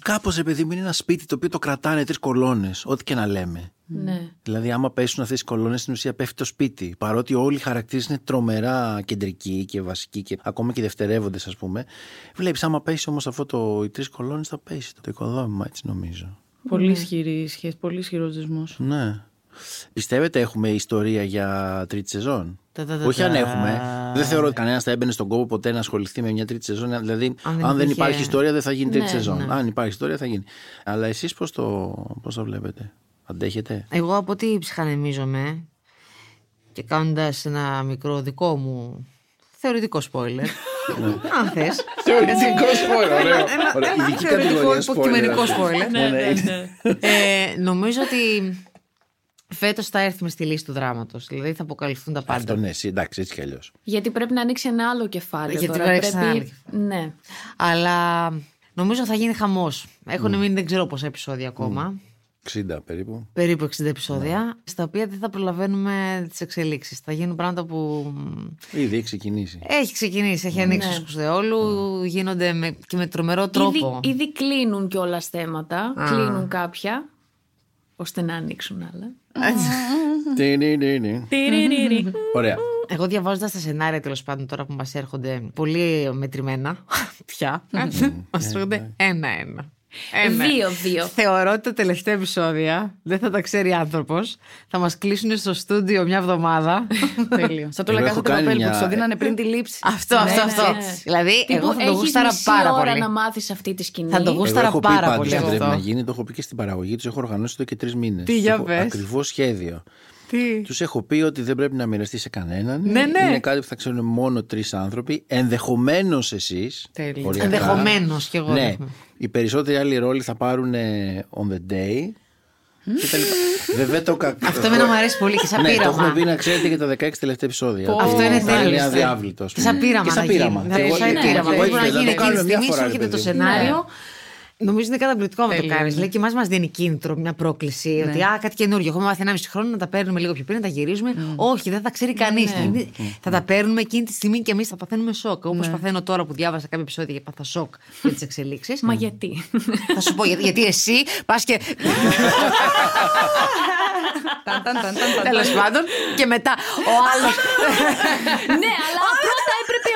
Κάπως επειδή μου είναι ένα σπίτι το οποίο το κρατάνε τρεις κολόνες, ό,τι και να λέμε. Ναι. Δηλαδή, άμα πέσουν αυτές τις κολόνες, στην ουσία πέφτει το σπίτι. Παρότι όλοι οι χαρακτήρες είναι τρομερά κεντρικοί και βασικοί και ακόμα και δευτερεύοντες, ας πούμε. Βλέπεις, άμα πέσει όμως αυτό το, οι τρεις κολόνες, θα πέσει το οικοδόμημα, έτσι νομίζω. Πολύ ισχυρή σχέση, πολύ ισχυρός δεσμός. Ναι. Πιστεύετε έχουμε ιστορία για τρίτη σεζόν; Τα-τα-τα-τα. Όχι αν έχουμε. Δεν θεωρώ ότι κανένας θα έμπαινε στον κόπο ποτέ να ασχοληθεί με μια τρίτη σεζόν. Δηλαδή, αν δεν, υπήρχε- υπάρχει ιστορία, δεν θα γίνει τρίτη Ναι, σεζόν. ναι. Αν υπάρχει ιστορία, θα γίνει. Αλλά εσείς πώς το, πώς το βλέπετε, Αντέχετε; Εγώ από τι ψυχανεμίζομαι και κάνοντας ένα μικρό δικό μου θεωρητικό spoiler. Αν θες. Θεωρητικό spoiler, ωραίο. Ωραία, ειδική κατηγορία υποκειμενικό spoiler. Ναι, ναι, Ε, νομίζω ότι φέτος θα έρθουμε στη λύση του δράματος. Δηλαδή θα αποκαλυφθούν τα πάντα. Αυτό ναι, εσύ, εντάξει, έτσι κι αλλιώς. Γιατί πρέπει να ανοίξει ένα άλλο κεφάλαιο. Γιατί τώρα. πρέπει να ανοίξει ένα πρέπει... Ναι. Αλλά νομίζω θα γίνει χαμός. Έχουν μείνει δεν ξέρω πόσα επεισόδια ακόμα. 60 περίπου. Περίπου 60 επεισόδια, στα οποία δεν θα προλαβαίνουμε τις εξελίξεις. Θα γίνουν πράγματα που. Ήδη έχει ξεκινήσει. Έχει ξεκινήσει, έχει ανοίξει Ναι. ο σκουσεόλου, γίνονται με, και με τρομερό τρόπο. Ήδη, ήδη κλείνουν κιόλας θέματα. Κλείνουν κάποια. ώστε να ανοίξουν άλλα. Τι, τι, τι, τι. Ωραία. Εγώ διαβάζοντας τα σενάρια τέλος πάντων τώρα που μας έρχονται πολύ μετρημένα [LAUGHS] πια. Μας έρχονται ένα-ένα. Ένα. Δύο-δύο. Θεωρώ ότι τα τελευταία επεισόδια δεν θα τα ξέρει άνθρωπος. Θα μας κλείσουν στο στούντιο μια εβδομάδα. [LAUGHS] Τέλειο. Σαν το Εγώ λακάζα έχω του κάνει παπέλ μια- που τους το δίνανε πριν τη λήψη. αυτό, αυτό, αυτό. Δηλαδή, εγώ θα το έχεις γούσταρα μισή πάρα ώρα πολύ. να μάθεις αυτή τη σκηνή; Θα το Εγώ γούσταρα έχω πει πάρα πάντως πολύ τι πρέπει αυτό. να γίνει, το έχω πει και στην παραγωγή τους. Έχω οργανώσει εδώ και τρεις μήνες. Τι, για πες. Ακριβώς σχέδιο. Τι; Τους έχω πει ότι δεν πρέπει να μοιραστεί σε κανέναν. Ναι, ναι. Είναι κάτι που θα ξέρουν μόνο τρεις άνθρωποι. Ενδεχομένως εσείς. Τέλειο. Ενδεχομένως κι εγώ. Ναι. δέχομαι. Οι περισσότεροι άλλοι ρόλοι θα πάρουν ε, on the day. και τα λοιπά. Βέβαια το κακό. Αυτό εμένα μου αρέσει πολύ και σαν Ναι, το πείραμα. έχουμε πει να ξέρετε και τα 16 τελευταία επεισόδια. Αυτό είναι Θα τέλειο. αδιάβλητο. ας Και πούμε. σαν πείραμα Και σαν να γίνει. πείραμα. Δηλαδή, Εγώ- σαν ναι, πείραμα. εγώ Μπορεί να ήθελα γίνει το εκείνη κάνουμε τη μια στιγμή, σου φορά, ρε έρχεται το παιδί μου. σενάριο. Νομίζω είναι καταπληκτικό να το Τέλειο. κάνεις. Λέει και εμά μας δίνει κίνητρο, μια πρόκληση. Ότι α, κάτι καινούργιο. Έχουμε μάθει 1,5 χρόνο να τα παίρνουμε λίγο πιο πριν, να τα γυρίζουμε. Όχι, δεν θα ξέρει κανείς. Θα τα παίρνουμε εκείνη τη στιγμή και εμείς θα παθαίνουμε σοκ. Όπω παθαίνω τώρα που διάβασα κάποια επεισόδια και πάθα σοκ για τις εξελίξεις. Μα γιατί; Θα σου πω γιατί, γιατί εσύ πας και. Ταν, ταν, ταν, ταν, ταν. Τέλος πάντων. Και μετά ο άλλο. ναι, αλλά πρώτα έπρεπε ο.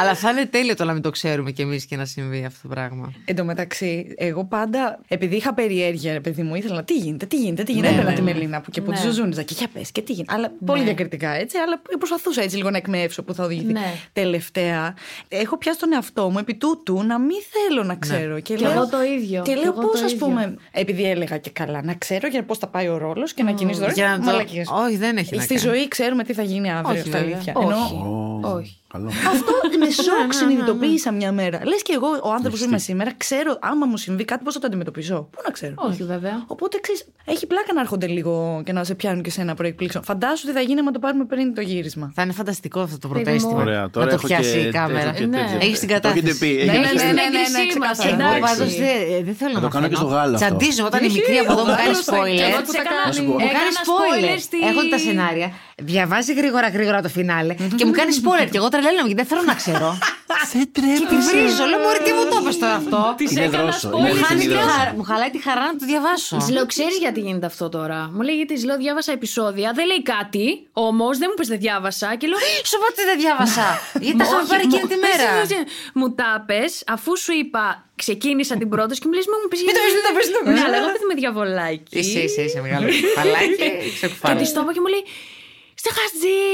Αλλά θα είναι τέλειο το να μην το ξέρουμε κι εμείς και να συμβεί αυτό το πράγμα. Εν τω μεταξύ, εγώ πάντα, επειδή είχα περιέργεια, ρε παιδί μου, ήθελα να τι γίνεται, τι γίνεται, τι γίνεται. Ναι, Έπαιρνα ναι, τη ναι. Μελίνα που και από Ναι. τη ζουζούνιζα και για πες και τι γίνεται. Αλλά πολύ διακριτικά έτσι, αλλά προσπαθούσα έτσι λίγο να εκμεύσω που θα οδηγηθεί. Ναι. Τελευταία, έχω πιάσει τον εαυτό μου επί τούτου να μην θέλω να ξέρω. Και, Κι λέω, εγώ το ίδιο. Και Κι λέω εγώ πώς, το ας ίδιο. πούμε, επειδή έλεγα και καλά, να ξέρω για πώς θα πάει ο ρόλος και να κινήσει τώρα. Για να το- Μαλακίες. Όχι, δεν έχει να Στη κάνει. ζωή ξέρουμε τι θα γίνει αύριο. Όχι, στα βέβαια. αλήθεια. Όχι. Ενώ- Όχι. Καλό. αυτό με [LAUGHS] σοκ συνειδητοποίησα μια μέρα. Λες και εγώ, ο άνθρωπος που είμαι σήμερα, ξέρω άμα μου συμβεί κάτι, πώς θα το αντιμετωπίσω. Πού να ξέρω. Όχι, βέβαια. Οπότε ξέρεις, έχει πλάκα να έρχονται λίγο και να σε πιάνουν και σε ένα προεκπλήξεων. Φαντάσου τι θα γίνει άμα το πάρουμε πριν το γύρισμα. Θα είναι φανταστικό αυτό το Παιδί πρωτέστημα. μου. Ωραία, τώρα να το έχω πιάσει και- η κάμερα. έχω και Ναι. τέτοιο. Έχεις την Το έχετε κατάθεση. πει. Ναι, έχετε ναι, πει. ναι, ναι, ναι, έγκρισή μας, ξεκάθαρα. Εγώ εντάξει. πάντω δεν, δεν θέλω Θα να το κάνω και μαθαίνω. στο γάλα αυτό. Τσαντίζομαι όταν η μικρή από εδώ μου κάνει spoiler. Εγώ τους έκανα- Να σου πω. Μου κάνει έκανα spoiler. στη- Έχονται τα σενάρια. Διαβάζει γρήγορα γρήγορα το φινάλε και μου κάνει spoiler. Και εγώ τρελαίνομαι γιατί δεν θέλω να ξέρω. [LAUGHS] Δεν Και τη τρέπεσαι. βρίζω. Λέω Μωρή, τι μου το είπες τώρα αυτό; Της Είναι έκανα δρόσο, spoiler είναι Μου αλήθεια, χάνει είναι τη δρόσο. χαρά- Μου χαλάει τη χαρά να το διαβάσω. Της λέω, ξέρεις γιατί γίνεται αυτό τώρα; Μου λέει, γιατί της λέω, διάβασα επεισόδια. Δεν λέει κάτι. Όμως δεν μου πει δεν διάβασα. Και λέω, Σου πω ότι δεν διάβασα. [LAUGHS] Γιατί τα είχαμε «Όχι, πάρει εκείνη μου- τη μέρα. εσύ, εσύ, Μου τα πες, αφού σου είπα, ξεκίνησα την πρόταση και μου λες, μην μου πεις. Μην το πεις, μην το πεις, μην το πεις. Ναι, αλλά εγώ παιδί με διαβολάκι. Είσαι, είσαι, είσαι μεγάλο [LAUGHS] κουφαλάκι. Είσαι Και κουφάλα. της το είπα και μου λέει, Ste χαζί!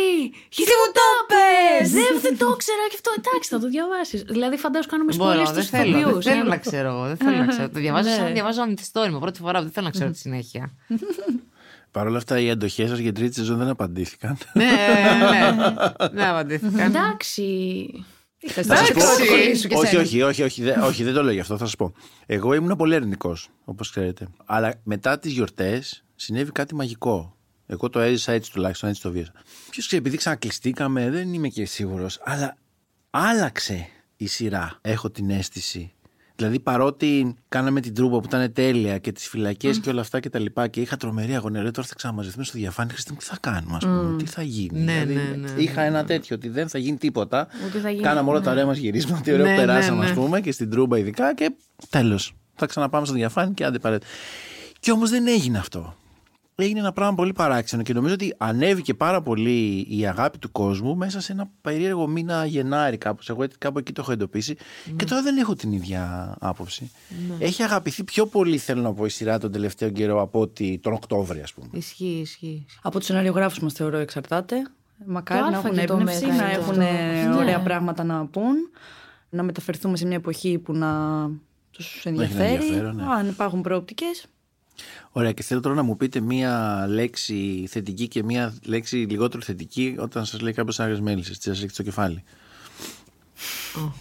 Γιατί μου το πες! Δεν, δεν το ήξερα και αυτό. Εντάξει, θα το διαβάσεις. Δηλαδή, φαντάζομαι κάνουμε Μπορώ, σπόλια δεν στους θέλω. ηθοποιούς. Δεν θέλω να ξέρω εγώ. Δεν θέλω να ξέρω. Το διαβάζω σαν να Ναι. διαβάζω αντιστόρημα πρώτη φορά. Δεν θέλω να ξέρω τη συνέχεια. [LAUGHS] Παρ' όλα αυτά, οι αντοχές σας για τρίτη σεζόν δεν απαντήθηκαν. Ναι, ναι. Δεν απαντήθηκα. Εντάξει. Θα σας πω- Εντάξει. σου και όχι, σένα. όχι, όχι, όχι, δεν, όχι, δεν το λέω γι' αυτό, θα σας πω. Εγώ ήμουν πολύ αρνητικός, όπως ξέρετε. Αλλά μετά τις γιορτές συνέβη κάτι μαγικό. Εγώ το έζησα έτσι τουλάχιστον, έτσι το βίωσα. Ποιος ξέρει, επειδή ξανακλειστήκαμε, δεν είμαι και σίγουρος. Αλλά άλλαξε η σειρά, έχω την αίσθηση. Δηλαδή, παρότι κάναμε την τρούμπα που ήταν τέλεια και τις φυλακές και όλα αυτά και τα λοιπά και είχα τρομερή αγωνία, λέω τώρα θα ξαναμαζευτούμε στο διαφάνει. Χριστίνα, τι θα κάνουμε, ας πούμε, τι θα γίνει. Ναι, δηλαδή, ναι, ναι, είχα ένα τέτοιο ότι δεν θα γίνει τίποτα. Ούτε θα γίνει, Κάναμε όλα ναι. τα ωραία μας γυρίσματα, τι ωραίο Ναι, που ναι, περάσαμε, ναι. ας πούμε, και στην τρούμπα ειδικά και τέλος. Θα ξαναπάμε στο διαφάνει και άντε παρέτε. Και όμως δεν έγινε αυτό. Έγινε ένα πράγμα πολύ παράξενο και νομίζω ότι ανέβηκε πάρα πολύ η αγάπη του κόσμου μέσα σε ένα περίεργο μήνα Γενάρη κάπως. Εγώ έτσι κάπου εκεί το έχω εντοπίσει και τώρα δεν έχω την ίδια άποψη. Έχει αγαπηθεί πιο πολύ θέλω να πω η σειρά τον τελευταίο καιρό από ότι τον Οκτώβριο ας πούμε. Ισχύει, ισχύει. Από τους σεναριογράφου μας θεωρώ εξαρτάται. Μακάρι Το να Αλφα έχουν και το έμπνευση, Μέγα να είναι έχουν το- ωραία Ναι. πράγματα να πούν, να μεταφερθούμε σε μια εποχή που να τους Να έχει ενδιαφέρει. ενδιαφέρον, ναι. Αν υπάρχουν προοπτικές. Ωραία και θέλω τώρα να μου πείτε μία λέξη θετική και μία λέξη λιγότερο θετική όταν σας λέει κάποιος άγρες μέλισσες, τι σας ρίχνει στο κεφάλι.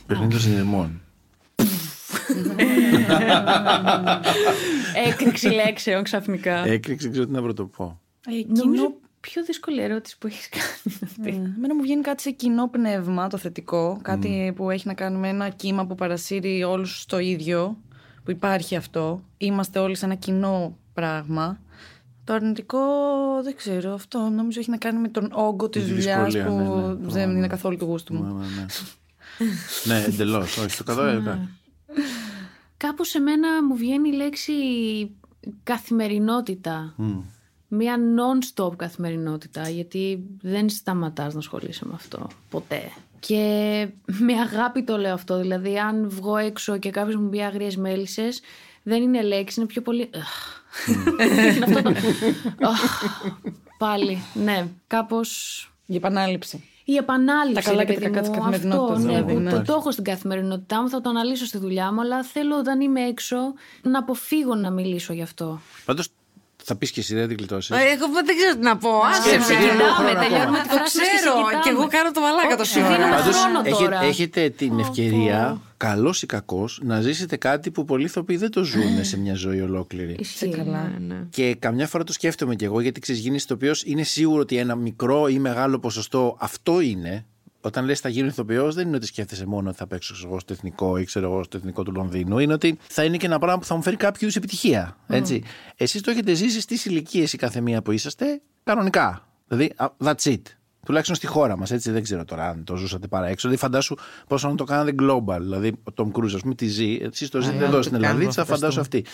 Παιχνίδι των συνειρμών. Έκρηξη λέξεων ξαφνικά. Έκρηξη, δεν ξέρω τι να πρωτοπώ. Ε, Νομίζω πιο δύσκολη ερώτηση που έχεις [LAUGHS] κάνει αυτή. Ε, Εμένα μου βγαίνει κάτι σε κοινό πνεύμα, το θετικό. Κάτι που έχει να κάνει με ένα κύμα που παρασύρει όλους στο ίδιο. Που υπάρχει αυτό. Είμαστε όλοι σε ένα κοινό πράγμα. Το αρνητικό δεν ξέρω. Αυτό νομίζω έχει να κάνει με τον όγκο της τη δουλειάς δυσκολία, που ναι, ναι. δεν Προφανώς. είναι καθόλου του γούστου Ναι, μου. ναι, ναι. ναι, εντελώς. Όχι, το κατάλαβα. Κάπου σε μένα μου βγαίνει η λέξη καθημερινότητα. Μία non-stop καθημερινότητα, γιατί δεν σταματάς να ασχολείσαι με αυτό ποτέ. Και με αγάπη το λέω αυτό, δηλαδή αν βγω έξω και κάποιος μου πει άγριες μέλισσες, δεν είναι λέξη, είναι πιο πολύ... είναι αυτό το... Αχ, Πάλι, ναι, κάπως... Η επανάληψη. Η επανάληψη. Τα καλά ρε και τα παιδί κακά της μου, καθημερινότητας, Αυτό, ναι, δηλαδή, που ναι. το, το έχω στην καθημερινότητά μου, θα το αναλύσω στη δουλειά μου, αλλά θέλω όταν είμαι έξω να αποφύγω να μιλήσω γι' αυτό. Πάντως θα πεις και εσύ, δεν την κλειτώσεις. Ε, Εγώ δεν ξέρω τι να πω. Άσε με. Κοιτάμε, τελειώνουμε τη Το φράση μας και ξέρω. συζητάμε. Και εγώ κάνω το μαλάκα το Όχι, σήμερα. δίνουμε Πάντως, χρόνο έχε- τώρα. έχετε την ευκαιρία, καλός ή κακός, να ζήσετε κάτι που πολλοί ηθοποιοί δεν το ζουν σε μια ζωή ολόκληρη. Ισχύει. καλά. Ναι, ναι. Και καμιά φορά το σκέφτομαι κι εγώ, γιατί ξέρει, γίνει ηθοποιός, είναι σίγουρο ότι ένα μικρό ή μεγάλο ποσοστό αυτό είναι. Όταν λες θα γίνω ηθοποιός, δεν είναι ότι σκέφτεσαι μόνο ότι θα παίξω ξέρω εγώ, στο εθνικό ή ξέρω εγώ στο εθνικό του Λονδίνου. Είναι ότι θα είναι και ένα πράγμα που θα μου φέρει κάποιο είδου επιτυχία. Έτσι. Εσείς το έχετε ζήσει στις ηλικίες η κάθε μία που είσαστε κανονικά. Δηλαδή, α, that's it. Τουλάχιστον στη χώρα μας, έτσι δεν ξέρω τώρα αν το ζούσατε παρά έξω. Δηλαδή, φαντάσου πόσο να το κάνατε global. Δηλαδή, ο Tom Cruise, ας πούμε, τη ζει. Εσείς το ζείτε Α, εδώ το στην κάνουμε, Ελλάδα, θα φαντάσου φανταστούμε. αυτή.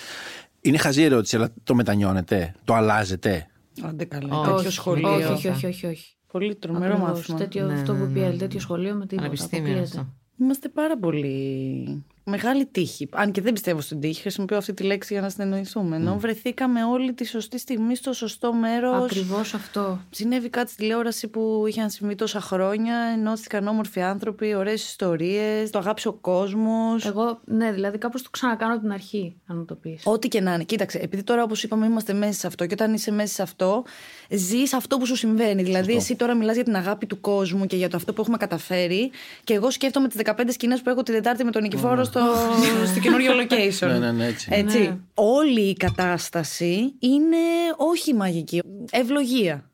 Είναι χαζή ερώτηση, αλλά το μετανιώνετε, το αλλάζετε; Άντε καλά. Όχι, Τέτοιο σχολείο. Όχι, όχι, όχι, όχι. Όχι. Πολύ τρομερό Ακριβώς. μάθημα. Τέτοιο, Ναι, αυτό ναι, που ναι, πει η ναι. άλλη, τέτοιο σχολείο με τίποτα. Πανεπιστήμιο είναι αποκλείεται. αυτό. Είμαστε πάρα πολύ μεγάλη τύχη. Αν και δεν πιστεύω στην τύχη, χρησιμοποιώ αυτή τη λέξη για να συνεννοηθούμε. Ενώ βρεθήκαμε όλη τη σωστή στιγμή στο σωστό μέρος. Ακριβώς αυτό. Συνέβη κάτι στη τηλεόραση που είχε να συμβεί τόσα χρόνια. Ενώθηκαν όμορφοι άνθρωποι, ωραίες ιστορίες. Το αγάπησε ο κόσμος. Εγώ, ναι, δηλαδή κάπως το ξανακάνω από την αρχή, αν μου το πεις. Ό,τι και να είναι. Κοίταξε, επειδή τώρα όπως είπαμε είμαστε μέσα σε αυτό και όταν είσαι μέσα σε αυτό, ζεις αυτό που σου συμβαίνει. Δηλαδή, εσύ τώρα μιλάς για την αγάπη του κόσμου και για το αυτό που έχουμε καταφέρει. Και εγώ σκέφτομαι τις 15 σκηνές που έχω την Τετάρτη με τον Νικηφόρο στο, [LAUGHS] στο καινούριο location. Ναι, ναι, ναι, έτσι. Έτσι. Ναι. Όλη η κατάσταση είναι όχι μαγική. Ευλογία.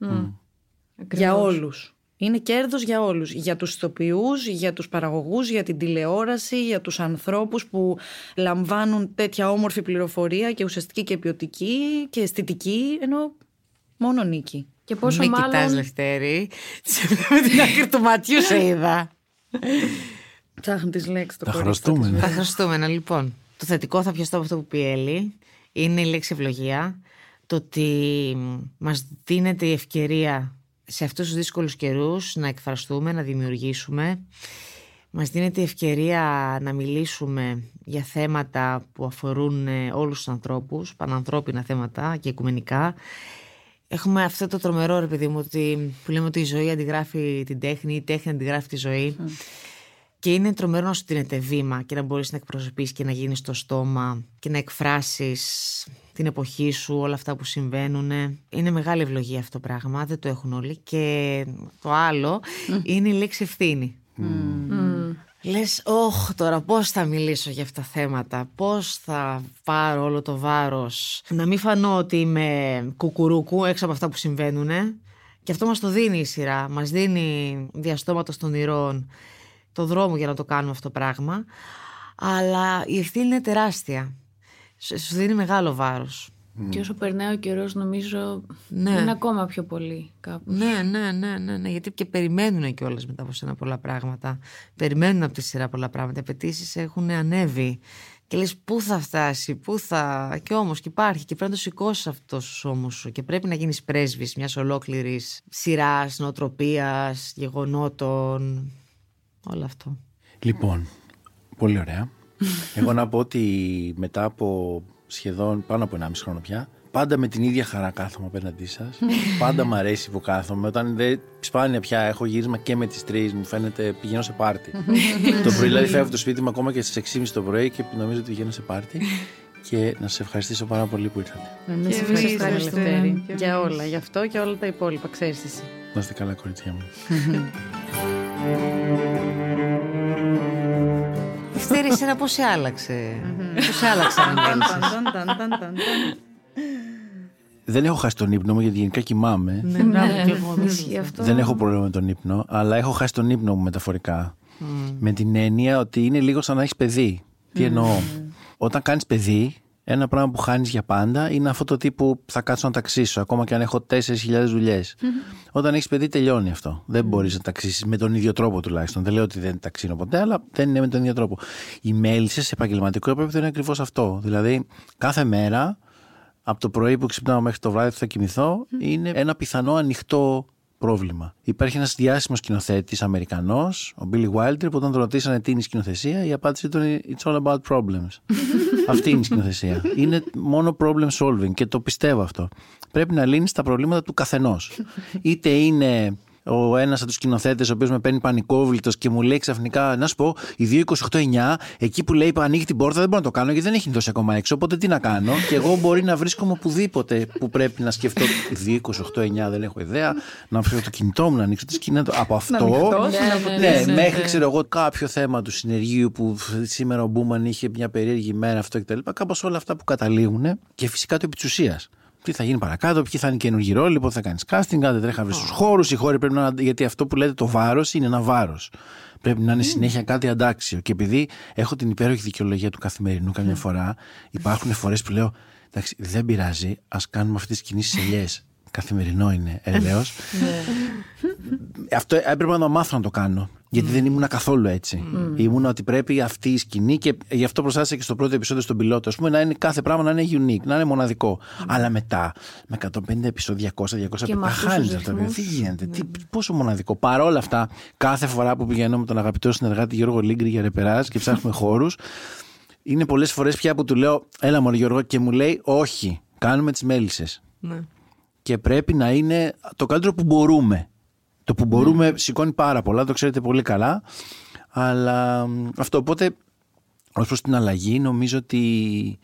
Για όλους. Είναι κέρδος για όλους. Για τους ηθοποιούς, για τους παραγωγούς, για την τηλεόραση, για τους ανθρώπους που λαμβάνουν τέτοια όμορφη πληροφορία και ουσιαστική και ποιοτική και αισθητική, ενώ μόνο νίκη. Και πόσο Μην μάλλον. κοιτάς Λευτέρη. Σε βλέπω την άκρη του ματιού σε είδα. Ψάχνει τις λέξεις το Τα κορίτσι. χρωστούμε, ναι. Θα χρωστούμενα λοιπόν. Το θετικό θα πιαστώ από αυτό που πει η Έλλη. Είναι η λέξη ευλογία. Το ότι μας δίνεται η ευκαιρία σε αυτούς τους δύσκολους καιρούς να εκφραστούμε, να δημιουργήσουμε. Μας δίνεται η ευκαιρία να μιλήσουμε για θέματα που αφορούν ε, όλους τους ανθρώπους, πανανθρώπινα θέματα και οικουμενικά. Έχουμε αυτό το τρομερό ρε παιδί μου ότι, που λέμε ότι η ζωή αντιγράφει την τέχνη, η τέχνη αντιγράφει τη ζωή. Και είναι τρομερό να σου δίνεται βήμα και να μπορείς να εκπροσωπείς και να γίνεις το στόμα και να εκφράσεις την εποχή σου, όλα αυτά που συμβαίνουν. Είναι μεγάλη ευλογία αυτό το πράγμα, δεν το έχουν όλοι. Και το άλλο είναι η λέξη ευθύνη. Λες, όχ, τώρα πώς θα μιλήσω για αυτά τα θέματα, πώς θα πάρω όλο το βάρος, να μην φανώ ότι είμαι κουκουρούκου έξω από αυτά που συμβαίνουν. Και αυτό μας το δίνει η σειρά, μας δίνει διαστόματα των ηρών το δρόμο για να το κάνουμε αυτό το πράγμα. αλλά η ευθύνη είναι τεράστια. Σου σου δίνει μεγάλο βάρος. Και όσο περνάει ο καιρός, νομίζω Ναι. είναι ακόμα πιο πολύ κάπου. Ναι, ναι, ναι, ναι, ναι, γιατί και περιμένουν κιόλας μετά από σένα πολλά πράγματα. Περιμένουν από τη σειρά πολλά πράγματα. Οι απαιτήσεις έχουν ανέβει. Και λες πού θα φτάσει, πού θα. Και όμως και υπάρχει και πρέπει να το σηκώσεις αυτός στου ώμου σου. Και πρέπει να γίνεις πρέσβης μιας ολόκληρης σειράς, νοοτροπίας, γεγονότων. Όλο αυτό. Λοιπόν, πολύ ωραία. Εγώ να πω ότι μετά από σχεδόν πάνω από 1,5 χρόνο πια, πάντα με την ίδια χαρά κάθομαι απέναντί σας. [LAUGHS] πάντα μου αρέσει που κάθομαι. Όταν δεν σπάνια πια έχω γύρισμα και με τις τρεις, μου φαίνεται πηγαίνω σε πάρτι. [LAUGHS] το πρωί δηλαδή φεύγω από το σπίτι μου ακόμα και στις 6.30 το πρωί και νομίζω ότι πηγαίνω σε πάρτι. Και να σα ευχαριστήσω πάρα πολύ που ήρθατε. Εμείς Και ευχαριστούμε, εμείς Λευτέρη. ευχαριστούμε. Και Για εμείς. όλα, γι' αυτό και όλα τα υπόλοιπα, ξέρεις εσύ. Να είστε καλά, κορίτσια μου. [LAUGHS] Ευτέρη, εσένα πώς σε άλλαξε. Πώς σε άλλαξε να μέλησες; Ταν, ταν, ταν, ταν, ταν. Δεν έχω χάσει τον ύπνο μου γιατί γενικά κοιμάμαι. Ναι, μπράβο, κι εγώ. Ισχύει αυτό. Δεν έχω πρόβλημα με τον ύπνο, αλλά έχω χάσει τον ύπνο μου μεταφορικά. Με την έννοια ότι είναι λίγο σαν να έχεις παιδί. Τι εννοώ; Όταν κάνεις παιδί, ένα πράγμα που χάνεις για πάντα είναι αυτό το τύπου θα κάτσω να ταξίσω, ακόμα και αν έχω 4.000 δουλειές. Όταν έχεις παιδί, τελειώνει αυτό. Δεν μπορείς να ταξίσεις με τον ίδιο τρόπο τουλάχιστον. Δεν λέω ότι δεν ταξίνω ποτέ, αλλά δεν είναι με τον ίδιο τρόπο. Οι μέλισσε σε επαγγελματικό επίπεδο είναι ακριβώς αυτό. Δηλαδή, κάθε μέρα από το πρωί που ξυπνάω μέχρι το βράδυ που θα κοιμηθώ είναι ένα πιθανό ανοιχτό πρόβλημα. Υπάρχει ένας διάσημος σκηνοθέτης Αμερικανός, ο Billy Wilder, που όταν τον ρωτήσανε τι είναι η σκηνοθεσία, η απάντηση του είναι It's all about problems. [LAUGHS] Αυτή είναι η σκηνοθεσία. Είναι μόνο problem solving και το πιστεύω αυτό. Πρέπει να λύνεις τα προβλήματα του καθενός. [LAUGHS] Είτε είναι ο ένας από τους σκηνοθέτες, ο οποίος με παίρνει πανικόβλητος και μου λέει ξαφνικά, να σου πω, η 228-9, εκεί που λέει ανοίγει την πόρτα, δεν μπορώ να το κάνω γιατί δεν έχει δώσει ακόμα έξω. Οπότε τι να κάνω. και εγώ μπορεί να βρίσκομαι οπουδήποτε που πρέπει να σκεφτώ. Η 228-9 δεν έχω ιδέα. Να βρω το κινητό μου, να ανοίξω τη σκηνή. Από αυτό. ανοιχτός, Ναι, Ναι, μέχρι ξέρω εγώ κάποιο θέμα του συνεργείου που σήμερα ο Μπούμαν είχε μια περίεργη μέρα αυτό κτλ. Κάπως όλα αυτά που καταλήγουν και φυσικά το επί της ουσίας. Τι θα γίνει παρακάτω, ποιοι θα είναι οι καινούργιοι ρόλοι, πότε θα κάνεις casting, αν δεν τρέχει να βρει του χώρους. Οι χώροι πρέπει να. Γιατί αυτό που λέτε το βάρος είναι ένα βάρος. Πρέπει να είναι συνέχεια κάτι αντάξιο. Και επειδή έχω την υπέροχη δικαιολογία του καθημερινού καμιά φορά, υπάρχουν φορές που λέω Εντάξει, δεν πειράζει, ας κάνουμε αυτέ τι κινήσει ελιές. Καθημερινό είναι, [LAUGHS] ελαιό. Αυτό έπρεπε να το μάθω να το κάνω. Γιατί δεν ήμουν καθόλου έτσι. Ήμουν ότι πρέπει αυτή η σκηνή και γι' αυτό προστάθησα και στο πρώτο επεισόδιο στον πιλότο. Α πούμε να είναι κάθε πράγμα να είναι unique, να είναι μοναδικό. Αλλά μετά, με 150 επεισόδια, 200, 200, Και με τα αυτούς χάνει τους αυτά. ρυθμούς. Τι γίνεται, τι, πόσο μοναδικό. Παρ' όλα αυτά, κάθε φορά που πηγαίνω με τον αγαπητό συνεργάτη Γιώργο Λίγκρη για ρεπερά και ψάχνουμε [LAUGHS] χώρους, είναι πολλές φορές πια που του λέω, Έλα μόνο Γιώργο, και μου λέει, Όχι, κάνουμε τις μέλισσες Ναι. και πρέπει να είναι το καλύτερο που μπορούμε. Το που μπορούμε σηκώνει πάρα πολλά, το ξέρετε πολύ καλά. Αλλά μ, αυτό, οπότε, ως προς την αλλαγή, νομίζω ότι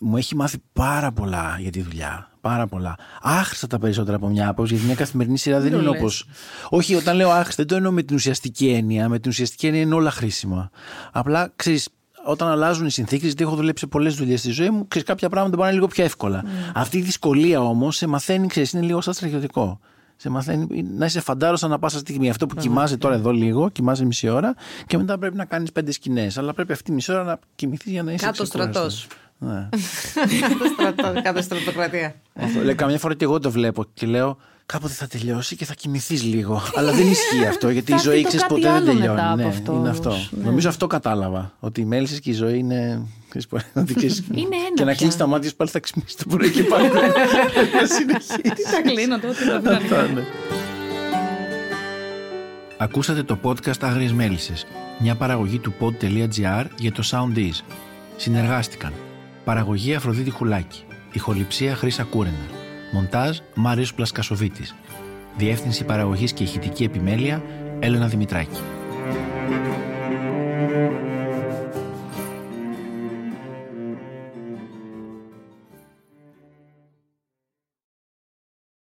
μου έχει μάθει πάρα πολλά για τη δουλειά. Πάρα πολλά. Άχρηστα τα περισσότερα από μια άποψη, γιατί μια καθημερινή σειρά δεν το είναι λες. όπω. Όχι, όταν λέω άχρηστα, δεν το εννοώ με την ουσιαστική έννοια. Με την ουσιαστική έννοια είναι όλα χρήσιμα. Απλά ξέρεις, όταν αλλάζουν οι συνθήκες, γιατί έχω δουλέψει πολλές δουλειές στη ζωή μου, ξέρεις κάποια πράγματα μπορεί να είναι λίγο πιο εύκολα. Αυτή η δυσκολία όμως σε μαθαίνει, ξέρεις, είναι λίγο σαν στρατιωτικό. Σε μαθαίνει να είσαι φαντάρος ανά πάσα στιγμή. Αυτό που κοιμάσαι τώρα εδώ λίγο, κοιμάσαι μισή ώρα και μετά πρέπει να κάνεις πέντε σκηνές. Αλλά πρέπει αυτή τη μισή ώρα να κοιμηθείς για να είσαι Κάτω ξεκούραστος. στρατός. Ναι. [LAUGHS] Κάτω στρατό- Κάτω στρατοκρατία. Αυτό. Λέει, καμιά φορά και εγώ το βλέπω και λέω κάποτε θα τελειώσει και θα κοιμηθείς λίγο. [LAUGHS] Αλλά δεν ισχύει αυτό γιατί η Θα ζωή έρθει το ξέρεις κάτι ποτέ δεν άλλο τελειώνει. μετά από ναι, αυτό είναι όμως. αυτό. Ναι. Νομίζω αυτό κατάλαβα. Ότι οι μέλισσες και η ζωή είναι. ξέρεις, πολύ- [LAUGHS] ότι και- [LAUGHS] Είναι ένα Και να πια. κλείσεις τα μάτια σου πάλι θα ξυπνήσεις το πρωί και πάλι. να συνεχίσεις. Τα κλείνω τότε. να Αυτό είναι. Ακούσατε το podcast Άγριες Μέλισσες, μια παραγωγή του pod.gr για το Soundees. Συνεργάστηκαν. Παραγωγή Αφροδίτη Χουλάκη. Ηχοληψία Χρύσα Κούρενα. Μοντάζ Μάριος Πλασκασοβίτης. Διεύθυνση παραγωγής και ηχητική επιμέλεια Έλενα Δημητράκη.